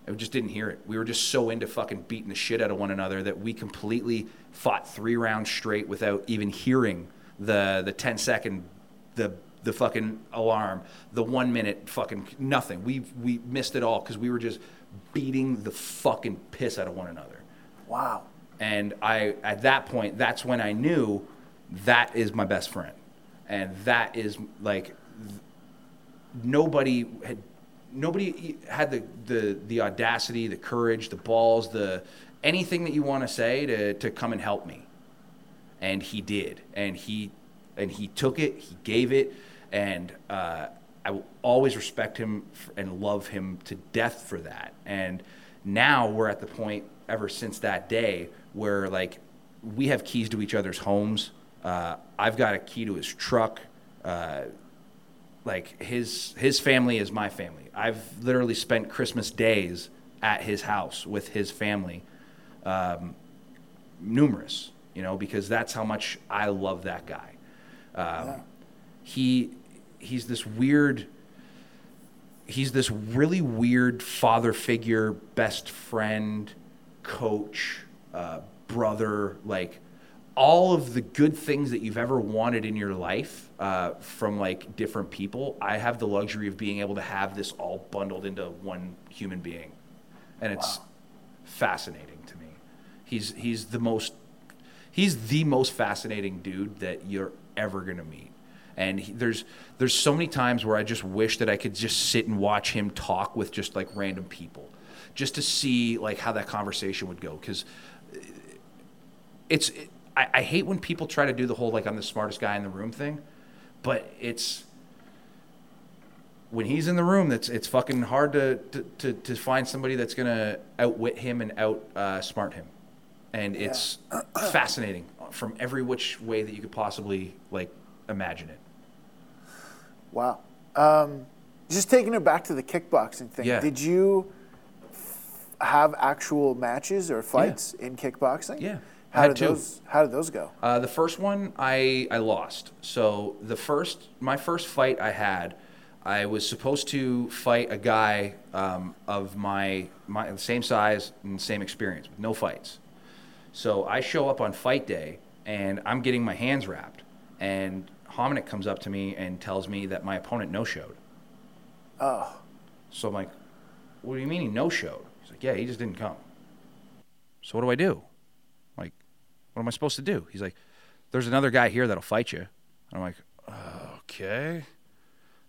[SPEAKER 2] And we just didn't hear it. We were just so into fucking beating the shit out of one another that we completely fought three rounds straight without even hearing the the 10 second the the fucking alarm, the one minute fucking nothing. We we missed it all because we were just beating the fucking piss out of one another.
[SPEAKER 1] Wow.
[SPEAKER 2] And I at that point, that's when I knew that is my best friend, and that is like nobody had nobody had the, the the audacity, the courage, the balls, the anything that you want to say to to come and help me. And he did, and he and he took it, he gave it, and uh, I will always respect him and love him to death for that. And now we're at the point ever since that day where like we have keys to each other's homes. Uh, I've got a key to his truck. Uh, like his his family is my family. I've literally spent Christmas days at his house with his family, um, numerous, you know, because that's how much I love that guy. Um, He he's this weird. He's this really weird father figure, best friend, coach, uh, brother, like all of the good things that you've ever wanted in your life uh, from like different people. I have the luxury of being able to have this all bundled into one human being, and it's fascinating to me. He's he's the most he's the most fascinating dude that you're ever gonna meet. And he, there's there's so many times where I just wish that I could just sit and watch him talk with just like random people, just to see like how that conversation would go. Because it's I, I hate when people try to do the whole like I'm the smartest guy in the room thing, but it's when he's in the room that's it's fucking hard to to, to, to find somebody that's gonna outwit him and out uh, smart him, and it's fascinating from every which way that you could possibly like imagine it.
[SPEAKER 1] Wow. Um, just taking it back to the kickboxing thing.
[SPEAKER 2] Yeah.
[SPEAKER 1] Did you f- have actual matches or fights in kickboxing?
[SPEAKER 2] Yeah. I
[SPEAKER 1] How
[SPEAKER 2] had
[SPEAKER 1] did
[SPEAKER 2] two.
[SPEAKER 1] those How did those go?
[SPEAKER 2] Uh, the first one I I lost. So the first my first fight I had, I was supposed to fight a guy um, of my my same size and same experience with no fights. So I show up on fight day and I'm getting my hands wrapped, and Hominick comes up to me and tells me that my opponent no showed.
[SPEAKER 1] Oh,
[SPEAKER 2] So I'm like, what do you mean he no showed? He's like, yeah, he just didn't come. So what do I do? Like, what am I supposed to do? He's like, there's another guy here that'll fight you. And I'm like, okay.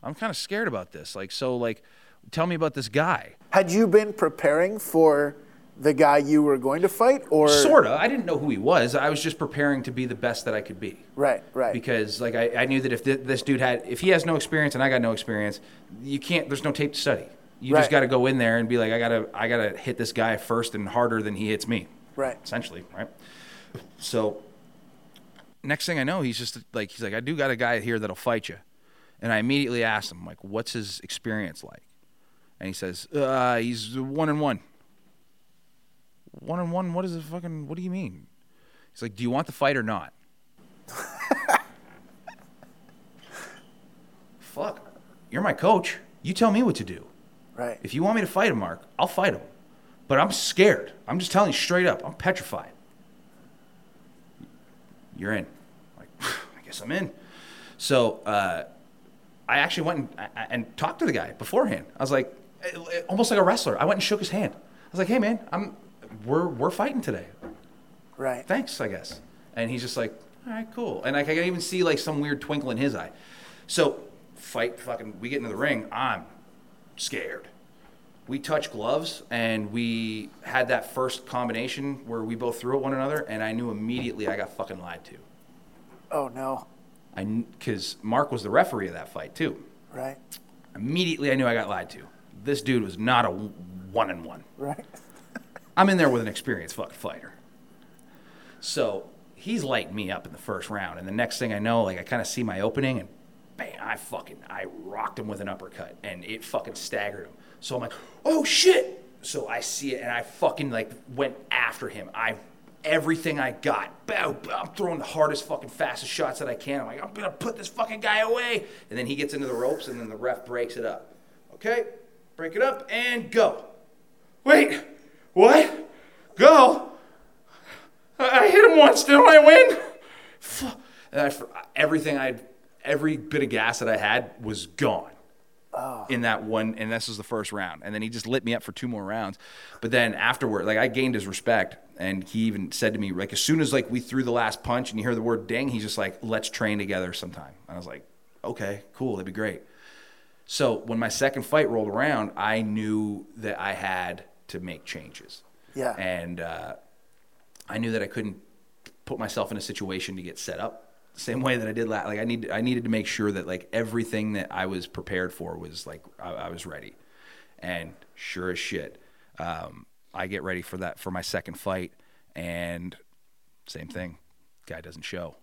[SPEAKER 2] I'm kind of scared about this. Like, so, like, tell me about this guy.
[SPEAKER 1] Had you been preparing for the guy you were going to fight, or
[SPEAKER 2] Sorta. I didn't know who he was. I was just preparing to be the best that I could be.
[SPEAKER 1] Right, right.
[SPEAKER 2] Because like I, I knew that if thi- this dude had, if he has no experience and I got no experience, you can't. There's no tape to study. You
[SPEAKER 1] Right.
[SPEAKER 2] just got to go in there and be like, I gotta, I gotta hit this guy first and harder than he hits me.
[SPEAKER 1] Right.
[SPEAKER 2] Essentially, right. So next thing I know, he's just like, he's like, I do got a guy here that'll fight you, and I immediately asked him like, what's his experience like? And he says, uh, he's one and one. One and one. What is it? Fucking. What do you mean? He's like, do you want the fight or not? [LAUGHS] Fuck. You're my coach. You tell me what to do.
[SPEAKER 1] right?
[SPEAKER 2] If you want me to fight him, Mark, I'll fight him. But I'm scared. I'm just telling you straight up. I'm petrified. You're in. Like, [SIGHS] I guess I'm in. So uh, I actually went and, and talked to the guy beforehand. I was like, eh, eh, almost like a wrestler. I went and shook his hand. I was like, hey man, I'm we're we're fighting today.
[SPEAKER 1] right.
[SPEAKER 2] Thanks, I guess. And he's just like, all right, cool. And like, I can even see like some weird twinkle in his eye. So fight, fucking, we get into the ring. I'm scared. We touch gloves and we had that first combination where we both threw at one another, and I knew immediately I got fucking lied to.
[SPEAKER 1] Oh no,
[SPEAKER 2] I because Mark was the referee of that fight too.
[SPEAKER 1] right,
[SPEAKER 2] Immediately I knew I got lied to. This dude was not a one and one.
[SPEAKER 1] right. [LAUGHS]
[SPEAKER 2] I'm in there with an experienced fucking fighter. So he's lighting me up in the first round, and the next thing I know, like I kind of see my opening, and bam, I fucking I rocked him with an uppercut, and it fucking staggered him. So I'm like, oh shit! So I see it, and I fucking like went after him. I everything I got, bow, bow, I'm throwing the hardest fucking fastest shots that I can. I'm like, I'm gonna put this fucking guy away, and then he gets into the ropes, and then the ref breaks it up. Okay, break it up and go. Wait, what? Go? I hit him once, didn't I win? And I, everything I, every bit of gas that I had was gone oh. in that one. And this was the first round. And then he just lit me up for two more rounds. But then afterward, like I gained his respect, and he even said to me, like as soon as like we threw the last punch and you hear the word ding, he's just like, let's train together sometime. And I was like, okay, cool, that'd be great. So when my second fight rolled around, I knew that I had to make changes.
[SPEAKER 1] Yeah.
[SPEAKER 2] And uh, I knew that I couldn't put myself in a situation to get set up the same way that I did last. Like I need, I needed to make sure that like everything that I was prepared for was like I, I was ready. And sure as shit, um, I get ready for that for my second fight, and same thing, guy doesn't show.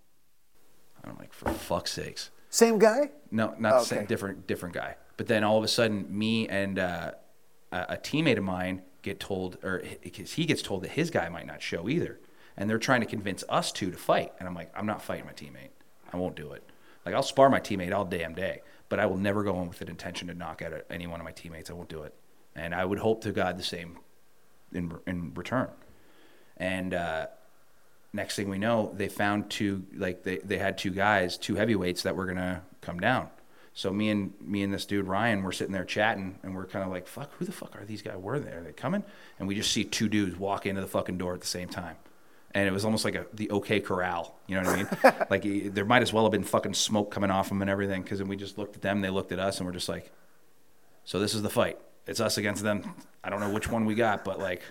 [SPEAKER 2] I'm like, for fuck's sakes.
[SPEAKER 1] Same guy.
[SPEAKER 2] No, not the
[SPEAKER 1] Okay.
[SPEAKER 2] same, different, different guy. But then all of a sudden, me and uh, a, a teammate of mine get told, or because he gets told that his guy might not show either, and they're trying to convince us two to fight. And I'm like, I'm not fighting my teammate. I won't do it. Like I'll spar my teammate all damn day, but I will never go in with an intention to knock out any one of my teammates. I won't do it. And I would hope to God the same in in return. And uh, next thing we know, they found two like they, they had two guys, two heavyweights that were gonna come down. So me and me and this dude Ryan were sitting there chatting, and we're kind of like, "Fuck, who the fuck are these guys? Where are they? Are they coming?" And we just see two dudes walk into the fucking door at the same time, and it was almost like a the OK Corral. You know what I mean? [LAUGHS] like there might as well have been fucking smoke coming off them and everything. Because then we just looked at them, they looked at us, and we're just like, "So this is the fight. It's us against them. I don't know which one we got, but like."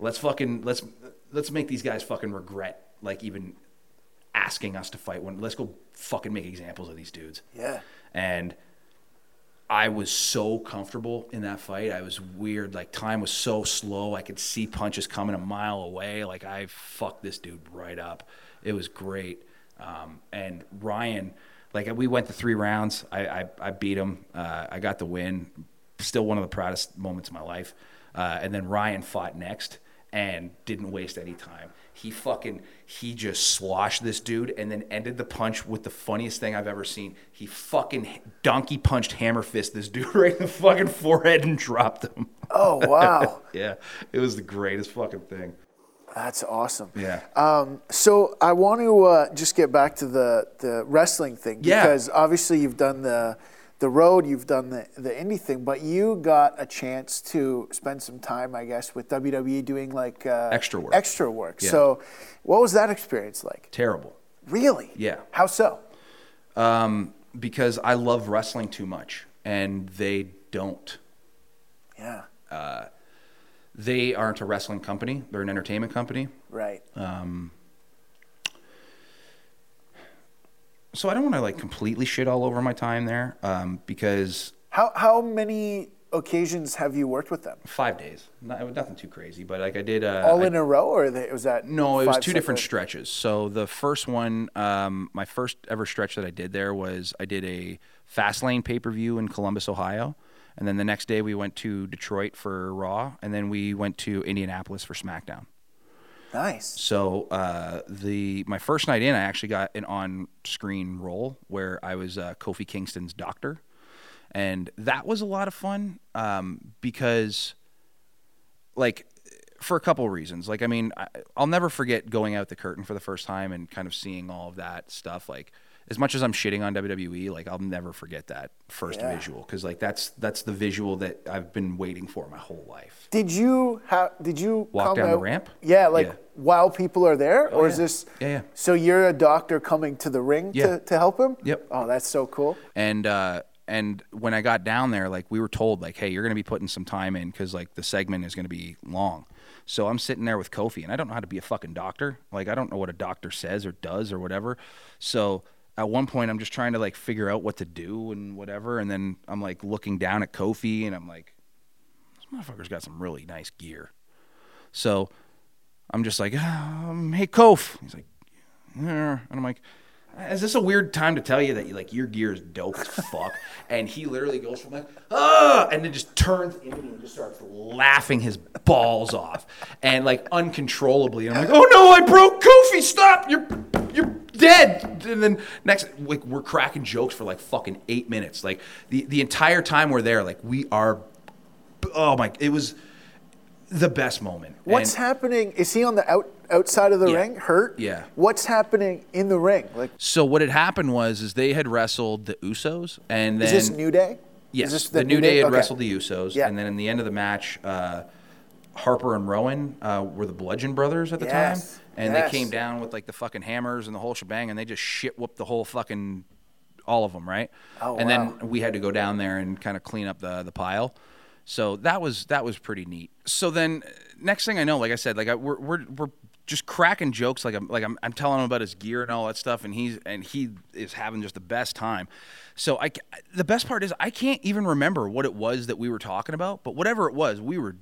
[SPEAKER 2] let's fucking let's let's make these guys fucking regret like even asking us to fight one. Let's go fucking make examples of these dudes.
[SPEAKER 1] Yeah.
[SPEAKER 2] And I was so comfortable in that fight. I was weird. Like time was so slow. I could see punches coming a mile away. Like I fucked this dude right up. It was great. Um, and Ryan, like we went to three rounds. I I, I beat him. Uh, I got the win. Still one of the proudest moments of my life. Uh, and then Ryan fought next and didn't waste any time. He fucking he just sloshed this dude and then ended the punch with the funniest thing I've ever seen. He fucking donkey punched hammer fist this [LAUGHS] dude right in the fucking forehead and dropped him.
[SPEAKER 1] Oh wow, [LAUGHS]
[SPEAKER 2] yeah, it was the greatest fucking thing.
[SPEAKER 1] that's awesome.
[SPEAKER 2] Yeah.
[SPEAKER 1] Um, so I want to uh, just get back to the the wrestling thing
[SPEAKER 2] Yeah.
[SPEAKER 1] because obviously you've done the the road, you've done the the indie thing, but you got a chance to spend some time, I guess, with WWE doing like uh,
[SPEAKER 2] Extra work.
[SPEAKER 1] Extra work.
[SPEAKER 2] Yeah.
[SPEAKER 1] So, what was that experience like?
[SPEAKER 2] Terrible.
[SPEAKER 1] Really?
[SPEAKER 2] Yeah.
[SPEAKER 1] How so?
[SPEAKER 2] Um, because I love wrestling too much, and they don't.
[SPEAKER 1] Yeah.
[SPEAKER 2] They aren't a wrestling company; they're an entertainment company.
[SPEAKER 1] Right.
[SPEAKER 2] So I don't want to like completely shit all over my time there, um, because
[SPEAKER 1] How how many occasions have you worked with them?
[SPEAKER 2] five days, not, nothing too crazy, but like I did. Uh,
[SPEAKER 1] All in a row, or they, was that?
[SPEAKER 2] No, it was two different stretches. So the first one, um, my first ever stretch that I did there was I did a Fastlane pay per view in Columbus, Ohio, and then the next day we went to Detroit for Raw, and then we went to Indianapolis for SmackDown.
[SPEAKER 1] Nice.
[SPEAKER 2] So uh, the my first night in, I actually got an on-screen role where I was uh, Kofi Kingston's doctor, and that was a lot of fun um, because, like, for a couple reasons. Like, I mean, I, I'll never forget going out the curtain for the first time and kind of seeing all of that stuff. Like, as much as I'm shitting on WWE, like I'll never forget that first
[SPEAKER 1] Yeah.
[SPEAKER 2] visual because like that's that's the visual that I've been waiting for my whole life.
[SPEAKER 1] Did you have? Did you
[SPEAKER 2] Walk
[SPEAKER 1] come
[SPEAKER 2] down the ramp?
[SPEAKER 1] Yeah, like
[SPEAKER 2] Yeah.
[SPEAKER 1] while people are there, or is this?
[SPEAKER 2] Yeah, yeah.
[SPEAKER 1] So you're a doctor coming to the ring
[SPEAKER 2] Yeah.
[SPEAKER 1] to, to help him?
[SPEAKER 2] Yep.
[SPEAKER 1] Oh, that's so cool.
[SPEAKER 2] and uh and when I got down there, like we were told, like, hey, you're gonna be putting some time in because like the segment is gonna be long. So I'm sitting there with Kofi, and I don't know how to be a fucking doctor. Like I don't know what a doctor says or does or whatever. So at one point, I'm just trying to like figure out what to do and whatever, and then I'm like looking down at Kofi, and I'm like, this motherfucker's got some really nice gear. So I'm just like, um, hey, Kof. He's like, yeah. And I'm like, is this a weird time to tell you that you like your gear is dope as fuck? [LAUGHS] and he literally goes from like, ah, and then just turns into me and just starts laughing his balls off, and like uncontrollably. And I'm like, oh no, I broke Kofi. Stop! You're you're dead. And then next, like we're cracking jokes for like fucking eight minutes. Like the the entire time we're there, like we are. Oh my! It was the best moment.
[SPEAKER 1] What's
[SPEAKER 2] And-
[SPEAKER 1] happening? Is he on the out outside of the
[SPEAKER 2] Yeah.
[SPEAKER 1] ring, hurt?
[SPEAKER 2] Yeah.
[SPEAKER 1] What's happening in the ring? Like,
[SPEAKER 2] So what had happened was is they had wrestled the Usos, and then
[SPEAKER 1] is this New Day?
[SPEAKER 2] yes,
[SPEAKER 1] Is this
[SPEAKER 2] the, New Day, had
[SPEAKER 1] Okay.
[SPEAKER 2] wrestled the Usos,
[SPEAKER 1] Yeah.
[SPEAKER 2] and then in the end of the match, uh, Harper and Rowan uh, were the Bludgeon Brothers at the
[SPEAKER 1] Yes,
[SPEAKER 2] time, and
[SPEAKER 1] yes.
[SPEAKER 2] they came down with like the fucking hammers and the whole shebang, and they just shit whooped the whole fucking all of them, right?
[SPEAKER 1] Oh,
[SPEAKER 2] and
[SPEAKER 1] wow.
[SPEAKER 2] then we had to go down there and kind of clean up the the pile. So that was that was pretty neat. So then next thing I know, like I said, like I, we're we're we're just cracking jokes like I'm like I'm, I'm telling him about his gear and all that stuff, and he's and he is having just the best time. So I the best part is I can't even remember what it was that we were talking about, but whatever it was, we were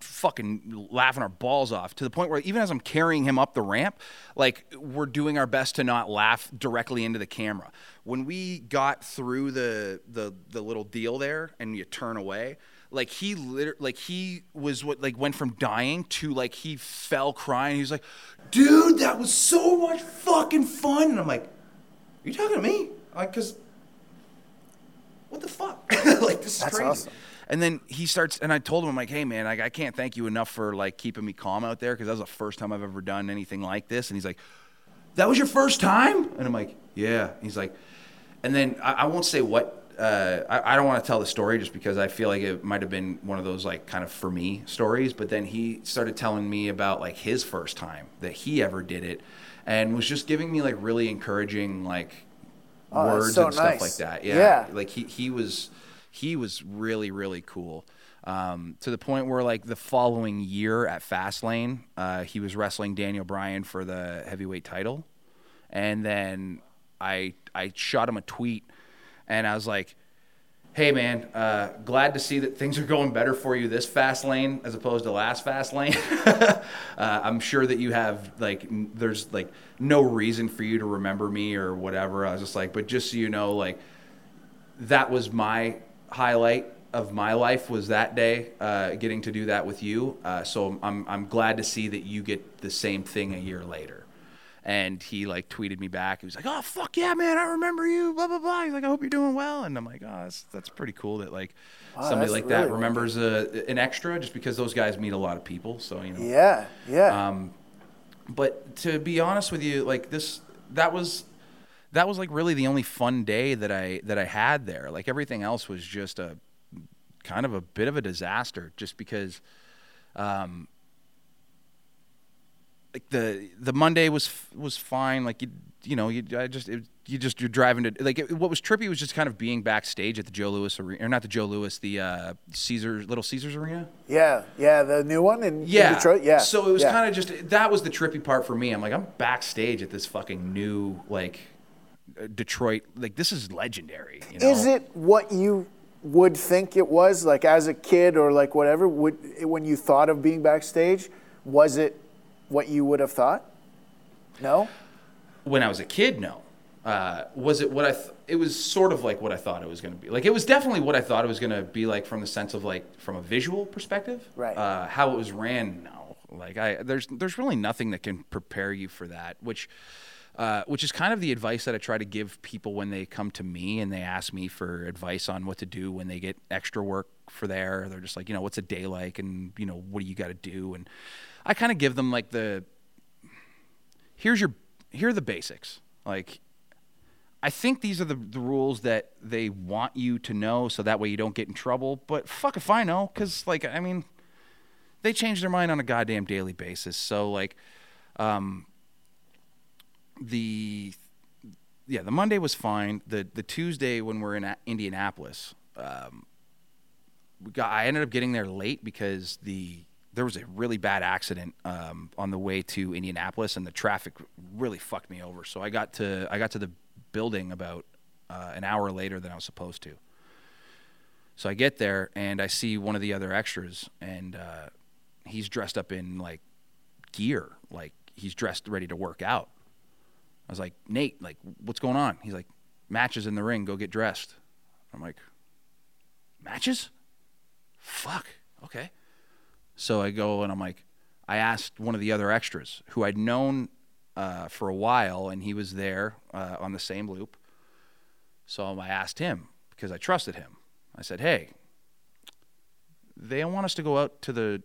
[SPEAKER 2] fucking laughing our balls off to the point where even as I'm carrying him up the ramp, like we're doing our best to not laugh directly into the camera. When we got through the the the little deal there and you turn away, like he liter- like he was what like went from dying to like he fell crying. He was like, "Dude, that was so much fucking fun." And I'm like, "Are you talking to me?" Like cuz what the fuck? [LAUGHS] like this is
[SPEAKER 1] That's
[SPEAKER 2] crazy.
[SPEAKER 1] awesome.
[SPEAKER 2] And then he starts, and I told him, I'm like, hey man, like, I can't thank you enough for like keeping me calm out there because that was the first time I've ever done anything like this. And he's like, that was your first time? And I'm like, yeah. He's like, and then I, I won't say what. Uh, I, I don't want to tell the story just because I feel like it might have been one of those like kind of for me stories. But then he started telling me about like his first time that he ever did it, and was just giving me like really encouraging like
[SPEAKER 1] Oh,
[SPEAKER 2] words
[SPEAKER 1] so
[SPEAKER 2] and stuff like that. Yeah.
[SPEAKER 1] Yeah.
[SPEAKER 2] Like he he was he was really really cool. Um, to the point where like the following year at Fastlane, uh, he was wrestling Daniel Bryan for the heavyweight title, and then I I shot him a tweet, and I was like, "Hey man, uh, glad to see that things are going better for you this Fastlane as opposed to last Fastlane. [LAUGHS] uh, I'm sure that you have like n- there's like no reason for you to remember me or whatever. I was just like, but just so you know, like that was my highlight of my life was that day uh, getting to do that with you. Uh, so I'm I'm glad to see that you get the same thing a year later. And he like tweeted me back. He was like, "Oh fuck yeah, man! I remember you." Blah blah blah. He's like, "I hope you're doing well." And I'm like, "Oh, that's that's pretty cool that like somebody like
[SPEAKER 1] really
[SPEAKER 2] that remembers a, an extra just because those guys meet a lot of people." So you know,
[SPEAKER 1] Yeah, yeah.
[SPEAKER 2] um, but to be honest with you, like this, that was that was like really the only fun day that I that I had there. Like everything else was just a kind of a bit of a disaster, just because. Um, like the the Monday was was fine. Like you you know, you I just it, you just you're driving to like it, what was trippy was just kind of being backstage at the Joe Louis arena, or not the Joe Louis, the uh, Caesar Little Caesars arena.
[SPEAKER 1] Yeah, yeah, the new one in, in
[SPEAKER 2] Yeah,
[SPEAKER 1] Detroit. Yeah.
[SPEAKER 2] So it was
[SPEAKER 1] yeah.
[SPEAKER 2] kind of just that was the trippy part for me. I'm like I'm backstage at this fucking new like Detroit. Like this is legendary. You know?
[SPEAKER 1] Is it what you would think it was, like as a kid or like whatever? Would when you thought of being backstage, was it what you would have thought? No.
[SPEAKER 2] when I was a kid, no. Uh, was it what I? Th- it was sort of like what I thought it was going to be. Like it was definitely what I thought it was going to be like from the sense of like from a visual perspective.
[SPEAKER 1] Right.
[SPEAKER 2] Uh, how it was ran, no. Like I, there's there's really nothing that can prepare you for that. Which, uh, which is kind of the advice that I try to give people when they come to me and they ask me for advice on what to do when they get extra work for there. They're just like, you know, what's a day like, and you know, what do you got to do? And I kind of give them like the here's your here are the basics. Like I think these are the, the rules that they want you to know so that way you don't get in trouble. But fuck if I know, because like I mean, they change their mind on a goddamn daily basis. So like, um, the yeah, the Monday was fine. The the Tuesday when we're in Indianapolis, um, we got I ended up getting there late because the there was a really bad accident um, on the way to Indianapolis, and the traffic really fucked me over. So I got to I got to the building about uh, an hour later than I was supposed to. So I get there and I see one of the other extras, and uh, he's dressed up in like gear, like he's dressed ready to work out. I was like, Nate, like, what's going on? He's like, matches in the ring, go get dressed. I'm like, matches? Fuck, okay. So I go and I'm like, I asked one of the other extras who I'd known uh, for a while, and he was there uh, on the same loop. So I asked him because I trusted him. I said, hey, they want us to go out to the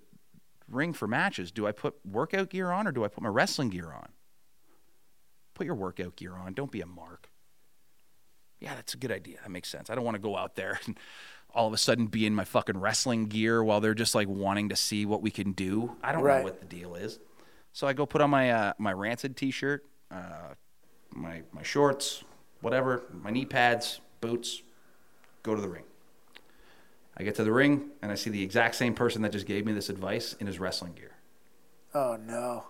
[SPEAKER 2] ring for matches. Do I put workout gear on or do I put my wrestling gear on? Put your workout gear on. Don't be a mark. Yeah, that's a good idea. That makes sense. I don't want to go out there and all of a sudden be in my fucking wrestling gear while they're just like wanting to see what we can do. I don't
[SPEAKER 1] Right.
[SPEAKER 2] know what the deal is. So I go put on my uh, my rancid t-shirt, uh, my my shorts, whatever, my knee pads, boots, go to the ring. I get to the ring and I see the exact same person that just gave me this advice in his wrestling gear.
[SPEAKER 1] Oh no.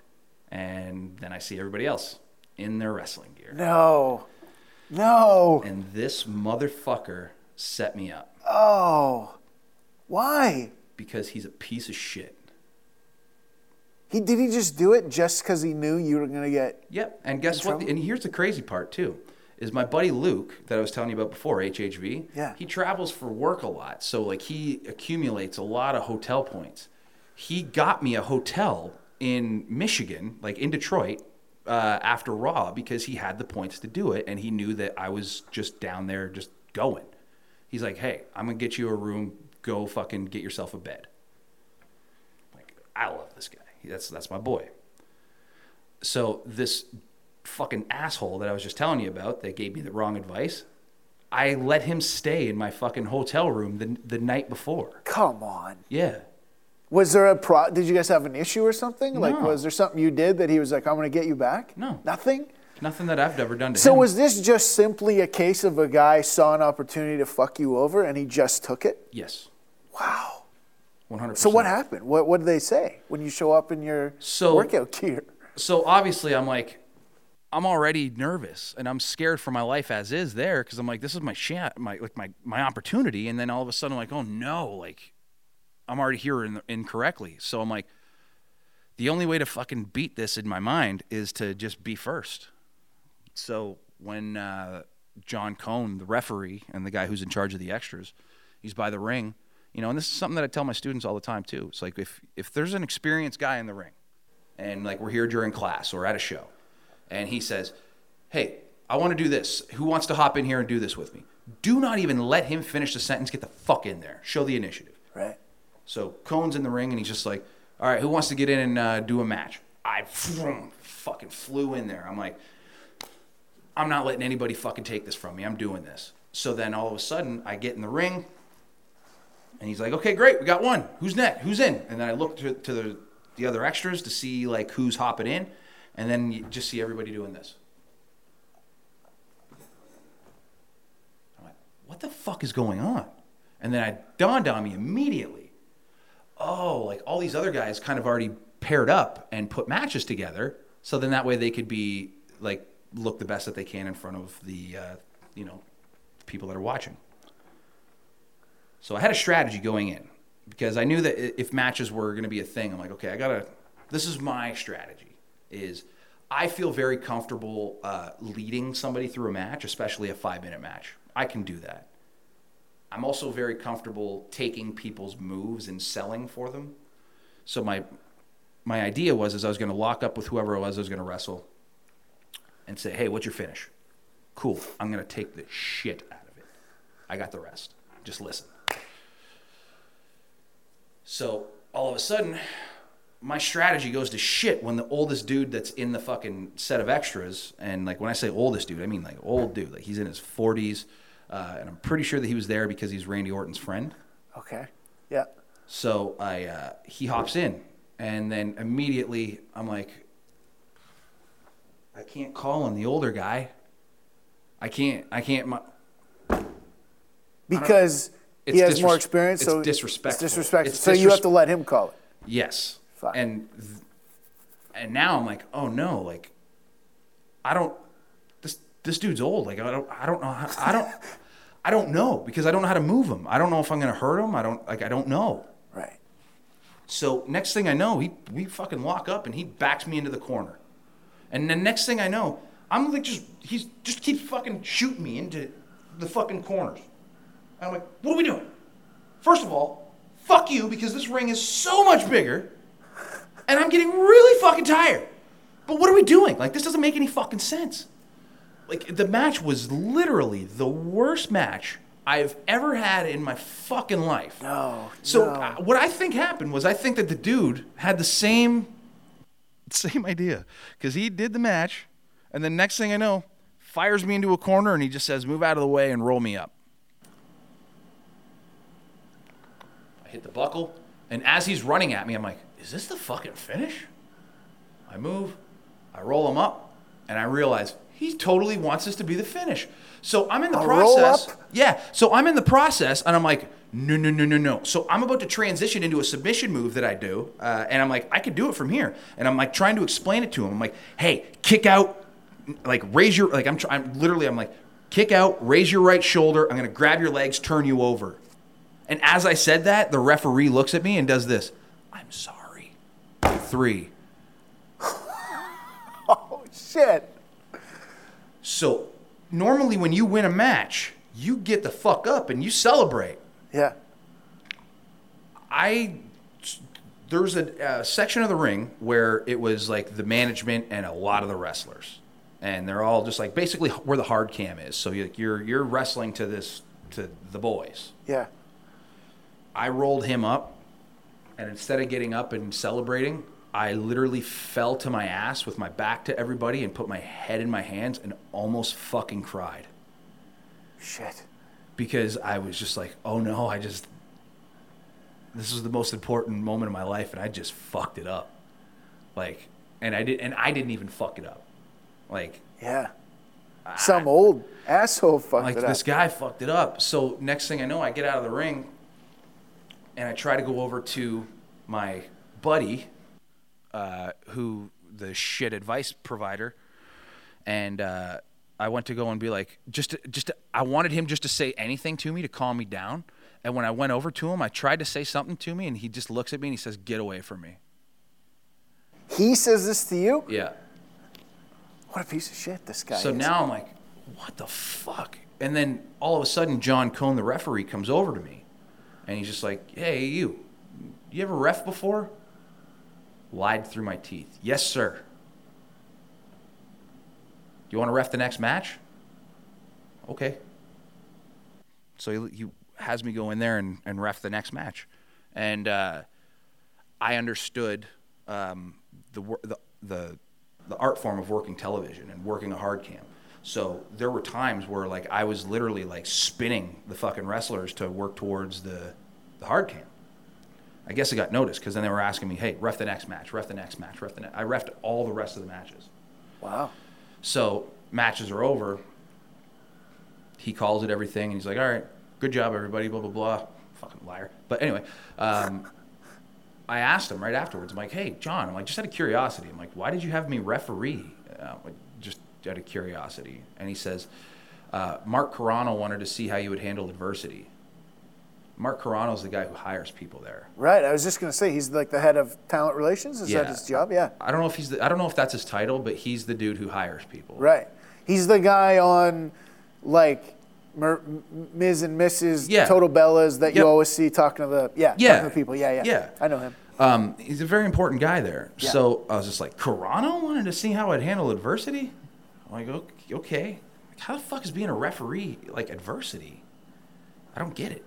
[SPEAKER 2] And then I see everybody else in their wrestling gear.
[SPEAKER 1] No. No.
[SPEAKER 2] And this motherfucker set me up
[SPEAKER 1] Oh. Why?
[SPEAKER 2] because he's a piece of shit.
[SPEAKER 1] He did he just do it just because he knew you were gonna get
[SPEAKER 2] Yep. And guess what? And here's the crazy part too. Is my buddy Luke that I was telling you about before, HHV.
[SPEAKER 1] Yeah.
[SPEAKER 2] He travels for work a lot, so like he accumulates a lot of hotel points. He got me a hotel in Michigan, like in Detroit, uh, after Raw because he had the points to do it, and he knew that I was just down there, just going. He's like, "Hey, I'm gonna get you a room. Go fucking get yourself a bed." Like, I love this guy. That's that's my boy. So this fucking asshole that I was just telling you about that gave me the wrong advice, I let him stay in my fucking hotel room the, the night before.
[SPEAKER 1] come on.
[SPEAKER 2] Yeah.
[SPEAKER 1] Was there a pro did you guys have an issue or something? Like was there something you did that he was like, I'm gonna get you back?
[SPEAKER 2] No.
[SPEAKER 1] Nothing?
[SPEAKER 2] Nothing that I've ever done to
[SPEAKER 1] So
[SPEAKER 2] him.
[SPEAKER 1] So was this just simply a case of a guy saw an opportunity to fuck you over and he just took it?
[SPEAKER 2] yes.
[SPEAKER 1] Wow.
[SPEAKER 2] 100%.
[SPEAKER 1] So what happened? What what did they say when you show up in your
[SPEAKER 2] So-
[SPEAKER 1] workout gear?
[SPEAKER 2] So obviously I'm like, I'm already nervous and I'm scared for my life as is there because I'm like, this is my shot, my like my my opportunity, and then all of a sudden I'm like, oh no, like I'm already here in, incorrectly. So I'm like, the only way to fucking beat this in my mind is to just be first. So when uh, John Cone, the referee and the guy who's in charge of the extras, he's by the ring, you know, and this is something that I tell my students all the time too. It's like if if there's an experienced guy in the ring, and like we're here during class or at a show, and he says, "Hey, I want to do this. Who wants to hop in here and do this with me?" Do not even let him finish the sentence. Get the fuck in there. Show the initiative.
[SPEAKER 1] Right.
[SPEAKER 2] So Cone's in the ring and he's just like, all right, who wants to get in and uh, do a match? I fucking flew in there. I'm like, I'm not letting anybody fucking take this from me. I'm doing this. So then all of a sudden, I get in the ring, and he's like, "Okay, great, we got one. Who's next? Who's in?" And then I look to, to the, the other extras to see like who's hopping in, and then you just see everybody doing this. I'm like, "What the fuck is going on?" And then it dawned on me immediately Oh, like all these other guys kind of already paired up and put matches together, so then that way they could be like look the best that they can in front of the uh, you know people that are watching. So I had a strategy going in because I knew that if matches were going to be a thing, I'm like, okay, I gotta. This is my strategy. Is I feel very comfortable uh, leading somebody through a match, especially a five minute match. I can do that. I'm also very comfortable taking people's moves and selling for them. So my my idea was is I was going to lock up with whoever it was I was going to wrestle and say, "Hey, what's your finish?" Cool. I'm going to take the shit out of it. I got the rest. Just listen. So all of a sudden, my strategy goes to shit when the oldest dude that's in the fucking set of extras, and like when I say oldest dude, I mean like old dude, like he's in his 40s, uh, and I'm pretty sure that he was there because he's Randy Orton's friend.
[SPEAKER 1] Okay. Yeah.
[SPEAKER 2] So I uh, he hops in, and then immediately I'm like, I can't call on the older guy. I can't. I can't. My,
[SPEAKER 1] Because he
[SPEAKER 2] It's
[SPEAKER 1] has more
[SPEAKER 2] disres-
[SPEAKER 1] experience.
[SPEAKER 2] it's
[SPEAKER 1] so
[SPEAKER 2] disrespectful.
[SPEAKER 1] It's disrespectful.
[SPEAKER 2] It's
[SPEAKER 1] so you have to let him call it.
[SPEAKER 2] yes.
[SPEAKER 1] Fine.
[SPEAKER 2] And th- and now I'm like, oh no, like I don't. This this dude's old. Like I don't. I don't know. How, I don't. [LAUGHS] I don't know because I don't know how to move him. I don't know if I'm gonna hurt him. I don't like. I don't know.
[SPEAKER 1] Right.
[SPEAKER 2] So next thing I know, he we fucking lock up and he backs me into the corner. And then next thing I know, I'm like just he's just keeps fucking shooting me into the fucking corners. And I'm like, what are we doing? First of all, fuck you because this ring is so much bigger, and I'm getting really fucking tired. But what are we doing? Like this doesn't make any fucking sense. Like the match was literally the worst match I've ever had in my fucking life.
[SPEAKER 1] No.
[SPEAKER 2] So
[SPEAKER 1] no.
[SPEAKER 2] uh, what I think happened was I think that the dude had the same same idea because he did the match, and then next thing I know, fires me into a corner and he just says, "Move out of the way and roll me up." I hit the buckle, and as he's running at me, I'm like, "Is this the fucking finish?" I move, I roll him up, and I realize he totally wants this to be the finish. So I'm in the
[SPEAKER 1] A
[SPEAKER 2] process. Yeah. So I'm in the process, and I'm like, no, no, no, no, no. So I'm about to transition into a submission move that I do, uh, and I'm like, I could do it from here, and I'm like trying to explain it to him. I'm like, hey, kick out, like raise your, like I'm, try- I'm literally, I'm like, kick out, raise your right shoulder. I'm gonna grab your legs, turn you over. And as I said that, the referee looks at me and does this. I'm sorry. Three. [LAUGHS]
[SPEAKER 1] Oh shit.
[SPEAKER 2] So normally when you win a match, you get the fuck up and you celebrate.
[SPEAKER 1] Yeah.
[SPEAKER 2] I there's a, a section of the ring where it was like the management and a lot of the wrestlers, and they're all just like basically where the hard cam is. So you're you're, you're wrestling to this to the boys.
[SPEAKER 1] Yeah.
[SPEAKER 2] I rolled him up, and instead of getting up and celebrating, I literally fell to my ass with my back to everybody and put my head in my hands and almost fucking cried
[SPEAKER 1] Shit.
[SPEAKER 2] because I was just like, oh no, I just, this was the most important moment of my life and I just fucked it up. Like, and I did, and I didn't even fuck it up. Like,
[SPEAKER 1] Yeah. Some old asshole fucked
[SPEAKER 2] like
[SPEAKER 1] it
[SPEAKER 2] this guy fucked it up. So next thing I know, I get out of the ring and I try to go over to my buddy, uh, who the shit advice provider, and uh, I went to go and be like, just, to, just, to, I wanted him just to say anything to me to calm me down. And when I went over to him, I tried to say something to me, and he just looks at me and he says, "Get away from me."
[SPEAKER 1] He says this to you?
[SPEAKER 2] Yeah.
[SPEAKER 1] What a piece of shit this guy
[SPEAKER 2] So
[SPEAKER 1] is.
[SPEAKER 2] now I'm like, what the fuck? And then all of a sudden, John Cone, the referee, comes over to me, and he's just like, "Hey, you, you ever ref before?" Lied through my teeth. Yes, sir. Do you want to ref the next match? Okay. So he, he has me go in there and, and ref the next match, and uh, I understood um, the, the the the art form of working television and working a hard cam. So there were times where like I was literally like spinning the fucking wrestlers to work towards the the hard cam. I guess I got noticed because then they were asking me, "Hey, ref the next match, ref the next match, ref the next." I refed all the rest of the matches.
[SPEAKER 1] wow.
[SPEAKER 2] So matches are over. he calls it everything, and he's like, "All right, good job, everybody." Blah blah blah. Fucking liar. But anyway, um, I asked him right afterwards. I'm like, "Hey, John," I'm like, just out of curiosity. I'm like, "Why did you have me referee?" Uh, like, just out of curiosity. And he says, uh, "Mark Carrano wanted to see how you would handle adversity." Mark Carrano's the guy who hires people there.
[SPEAKER 1] Right. I was just going to say he's like the head of talent relations. Is that his job? Yeah.
[SPEAKER 2] I don't know if he's the, I don't know if that's his title, but he's the dude who hires people.
[SPEAKER 1] Right. He's the guy on like Mer- Ms. and Mrs.
[SPEAKER 2] Yeah.
[SPEAKER 1] Total Bellas that
[SPEAKER 2] Yep.
[SPEAKER 1] you always see talking to the yeah,
[SPEAKER 2] Yeah.
[SPEAKER 1] talking to people. Yeah, yeah.
[SPEAKER 2] Yeah.
[SPEAKER 1] I know him.
[SPEAKER 2] Um, he's a very important guy there.
[SPEAKER 1] Yeah.
[SPEAKER 2] So I was just like, Carrano wanted to see how I'd handle adversity. I'm like, "Ok- okay, Like, how the fuck is being a referee like adversity? I don't get it.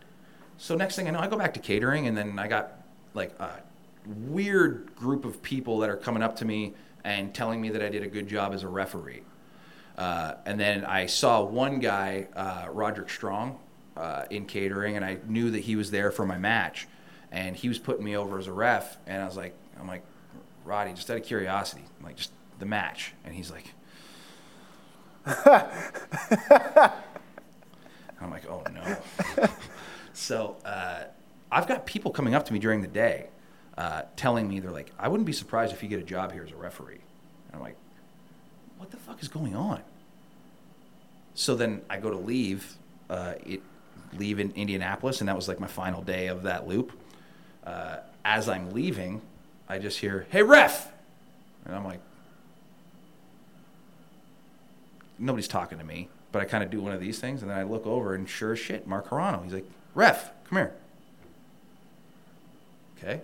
[SPEAKER 2] So next thing I know, I go back to catering, and then I got like a weird group of people that are coming up to me and telling me that I did a good job as a referee. Uh, and then I saw one guy, uh, Roderick Strong, uh, in catering, and I knew that he was there for my match, and he was putting me over as a ref, and I was like, I'm like, Roddy, just out of curiosity, I'm like just the match, and he's like, [LAUGHS] I'm like, oh no. [LAUGHS] so uh, I've got people coming up to me during the day, uh, telling me they're like, I wouldn't be surprised if you get a job here as a referee. And I'm like, what the fuck is going on? So then I go to leave, uh, it, leave in Indianapolis, and that was like my final day of that loop. Uh, as I'm leaving, I just hear, "Hey ref," and I'm like, nobody's talking to me, but I kind of do one of these things, and then I look over, and sure as shit, Mark Carrano. He's like, "Ref, come here." Okay,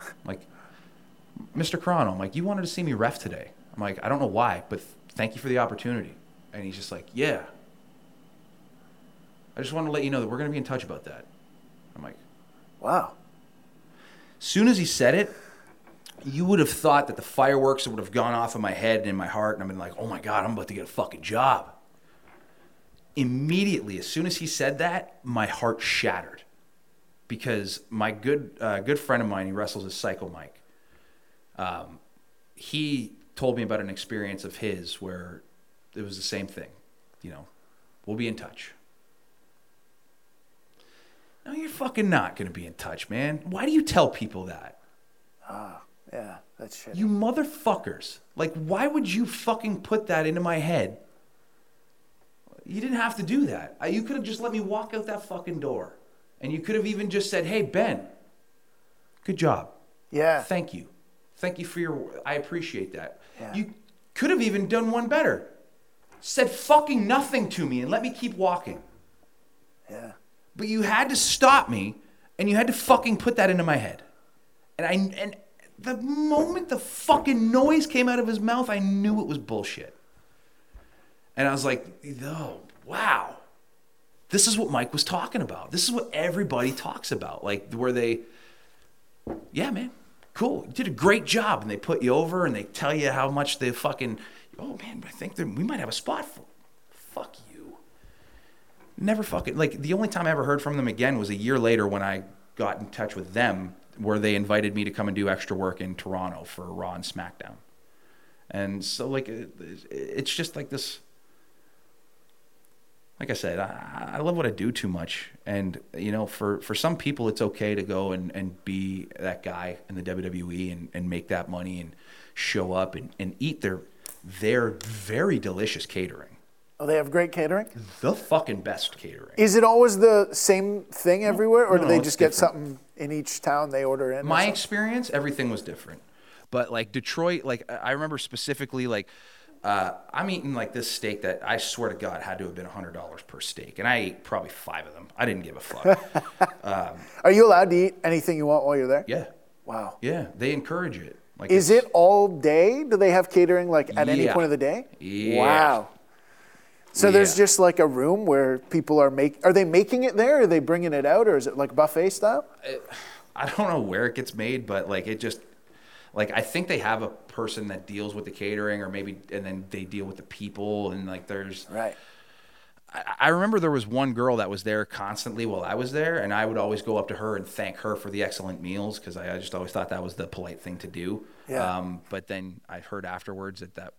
[SPEAKER 2] I'm like, Mr. Carrano, I'm like, you wanted to see me ref today. I'm like, I don't know why, but thank you for the opportunity. And he's just like, yeah. I just want to let you know that we're going to be in touch about that. I'm like,
[SPEAKER 1] Wow.
[SPEAKER 2] soon as he said it, you would have thought that the fireworks would have gone off in my head and in my heart, and I've been like, oh my God, I'm about to get a fucking job. Immediately, as soon as he said that, my heart shattered. Because my good, uh, good friend of mine, he wrestles as Psycho Mike. Um, he told me about an experience of his where it was the same thing. You know, we'll be in touch. No, you're fucking not going to be in touch, man. Why do you tell people that?
[SPEAKER 1] Ah, yeah, that's shit.
[SPEAKER 2] You motherfuckers. Like, why would you fucking put that into my head? You didn't have to do that. Uh, You could have just let me walk out that fucking door. And you could have even just said, hey, Ben, good job.
[SPEAKER 1] yeah.
[SPEAKER 2] Thank you. Thank you for your. I appreciate that.
[SPEAKER 1] Yeah.
[SPEAKER 2] You could have even done one better. Said fucking nothing to me and let me keep walking.
[SPEAKER 1] yeah.
[SPEAKER 2] But you had to stop me and you had to fucking put that into my head. And I and the moment the fucking noise came out of his mouth, I knew it was bullshit. And I was like, "Oh, wow. This is what Mike was talking about. This is what everybody talks about. Like where they Yeah, man. Cool. You did a great job and they put you over and they tell you how much they fucking Oh man, I think we might have a spot for fuck you. Never fucking like the only time I ever heard from them again was a year later when I got in touch with them where they invited me to come and do extra work in Toronto for Raw and SmackDown. And so like it's just like this like I said, I, I love what I do too much. And, you know, for, for some people, it's okay to go and, and be that guy in the WWE and, and make that money and show up and, and eat their, their very delicious catering.
[SPEAKER 1] Oh, they have great catering.
[SPEAKER 2] The fucking best catering.
[SPEAKER 1] Is it always the same thing everywhere, or do they
[SPEAKER 2] it's
[SPEAKER 1] just get
[SPEAKER 2] different.
[SPEAKER 1] something in each town they order in?
[SPEAKER 2] my experience, everything was different. But like Detroit, like I remember specifically, like uh, I'm eating like this steak that I swear to God had to have been hundred dollars per steak, and I ate probably five of them. I didn't give a fuck. [LAUGHS]
[SPEAKER 1] Are you allowed to eat anything you want while you're there?
[SPEAKER 2] yeah,
[SPEAKER 1] Wow.
[SPEAKER 2] yeah, they encourage it. Like
[SPEAKER 1] Is it all day? Do they have catering like at any point of the day?
[SPEAKER 2] Yeah.
[SPEAKER 1] Wow. So there's just like a room where people are make. Are they making it there? Or are they bringing it out, or is it like buffet style?
[SPEAKER 2] I don't know where it gets made, but like it just like I think they have a person that deals with the catering, or maybe and then they deal with the people, and like there's
[SPEAKER 1] Right.
[SPEAKER 2] I, I remember there was one girl that was there constantly while I was there, and I would always go up to her and thank her for the excellent meals because I, I just always thought that was the polite thing to do.
[SPEAKER 1] Yeah.
[SPEAKER 2] Um, but then I heard afterwards that that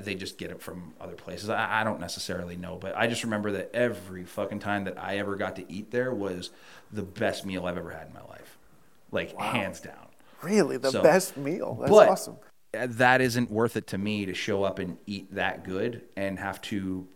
[SPEAKER 2] they just get it from other places. I, I don't necessarily know, but I just remember that every fucking time that I ever got to eat there was the best meal I've ever had in my life, like hands down.
[SPEAKER 1] Really, the
[SPEAKER 2] So-
[SPEAKER 1] best meal. That's
[SPEAKER 2] but
[SPEAKER 1] awesome.
[SPEAKER 2] that isn't worth it to me to show up and eat that good and have to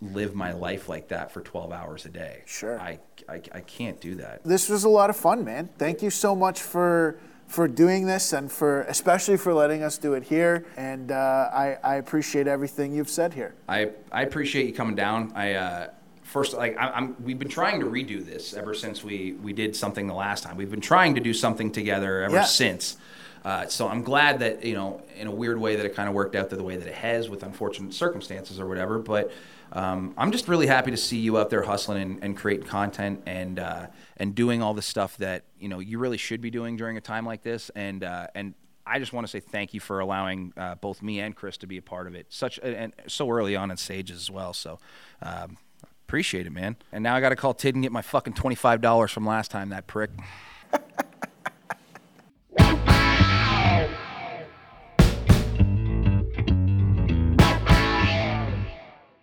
[SPEAKER 2] live my life like that for 12 hours a day.
[SPEAKER 1] Sure.
[SPEAKER 2] I, I, I can't do that.
[SPEAKER 1] This was a lot of fun, man. Thank you so much for for doing this and for especially for letting us do it here. And uh, I, I appreciate everything you've said here.
[SPEAKER 2] I, I appreciate you coming down. I uh, first like I, I'm we've been trying to redo this ever since we we did something the last time. We've been trying to do something together ever
[SPEAKER 1] Yeah.
[SPEAKER 2] since. Uh, so I'm glad that you know in a weird way that it kind of worked out the way that it has with unfortunate circumstances or whatever. But um, I'm just really happy to see you out there hustling and, and creating content and uh, and doing all the stuff that you know you really should be doing during a time like this. And uh, and I just want to say thank you for allowing uh, both me and Chris to be a part of it. Such and so early on in stages as well. So um, appreciate it, man. And now I got to call Tid and get my fucking twenty five dollars from last time. That prick. [LAUGHS]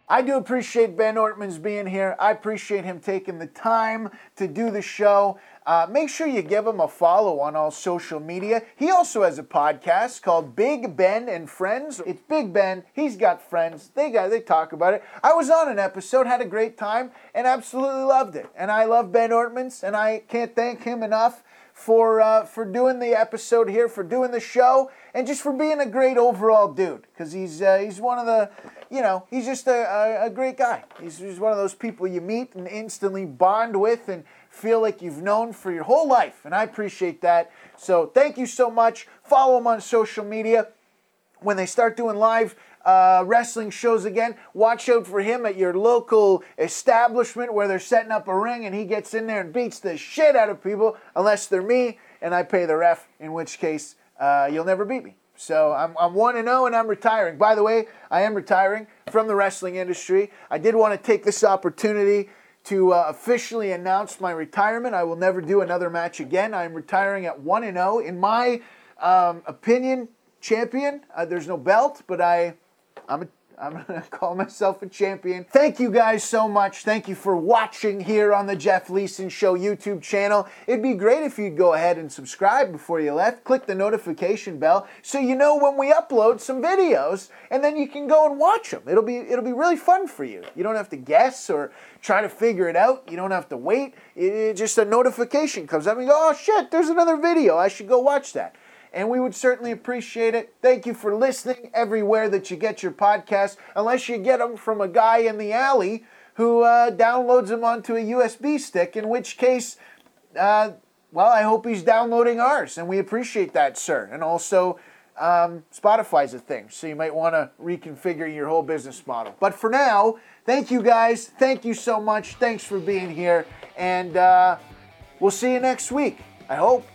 [SPEAKER 1] I do appreciate Ben Ortmans being here. I appreciate him taking the time to do the show. Uh, make sure you give him a follow on all social media. He also has a podcast called Big Ben and Friends. It's Big Ben. He's got friends. They got they talk about it. I was on an episode, had a great time, and absolutely loved it. And I love Ben Ortmans, and I can't thank him enough for uh, for doing the episode here, for doing the show, and just for being a great overall dude. Because he's uh, he's one of the, you know, he's just a, a, a great guy. He's, he's one of those people you meet and instantly bond with and feel like you've known for your whole life. And I appreciate that. So thank you so much. Follow him on social media when they start doing live uh, wrestling shows again, watch out for him at your local establishment where they're setting up a ring and he gets in there and beats the shit out of people, unless they're me and I pay the ref, in which case uh, you'll never beat me. So I'm, I'm 1 0 and I'm retiring. By the way, I am retiring from the wrestling industry. I did want to take this opportunity to uh, officially announce my retirement. I will never do another match again. I'm retiring at 1 0. In my um, opinion, champion. Uh, there's no belt, but I, I'm a, I'm [LAUGHS] gonna call myself a champion. Thank you guys so much. Thank you for watching here on the Jeff Leeson Show YouTube channel. It'd be great if you'd go ahead and subscribe before you left. Click the notification bell so you know when we upload some videos, and then you can go and watch them. It'll be it'll be really fun for you. You don't have to guess or try to figure it out. You don't have to wait. It, it- just a notification comes up and you go, oh shit, there's another video. I should go watch that and we would certainly appreciate it. Thank you for listening everywhere that you get your podcasts, unless you get them from a guy in the alley who uh, downloads them onto a USB stick, in which case, uh, well, I hope he's downloading ours, and we appreciate that, sir. And also, um, Spotify's a thing, so you might want to reconfigure your whole business model. But for now, thank you guys. Thank you so much. Thanks for being here, and uh, we'll see you next week. I hope.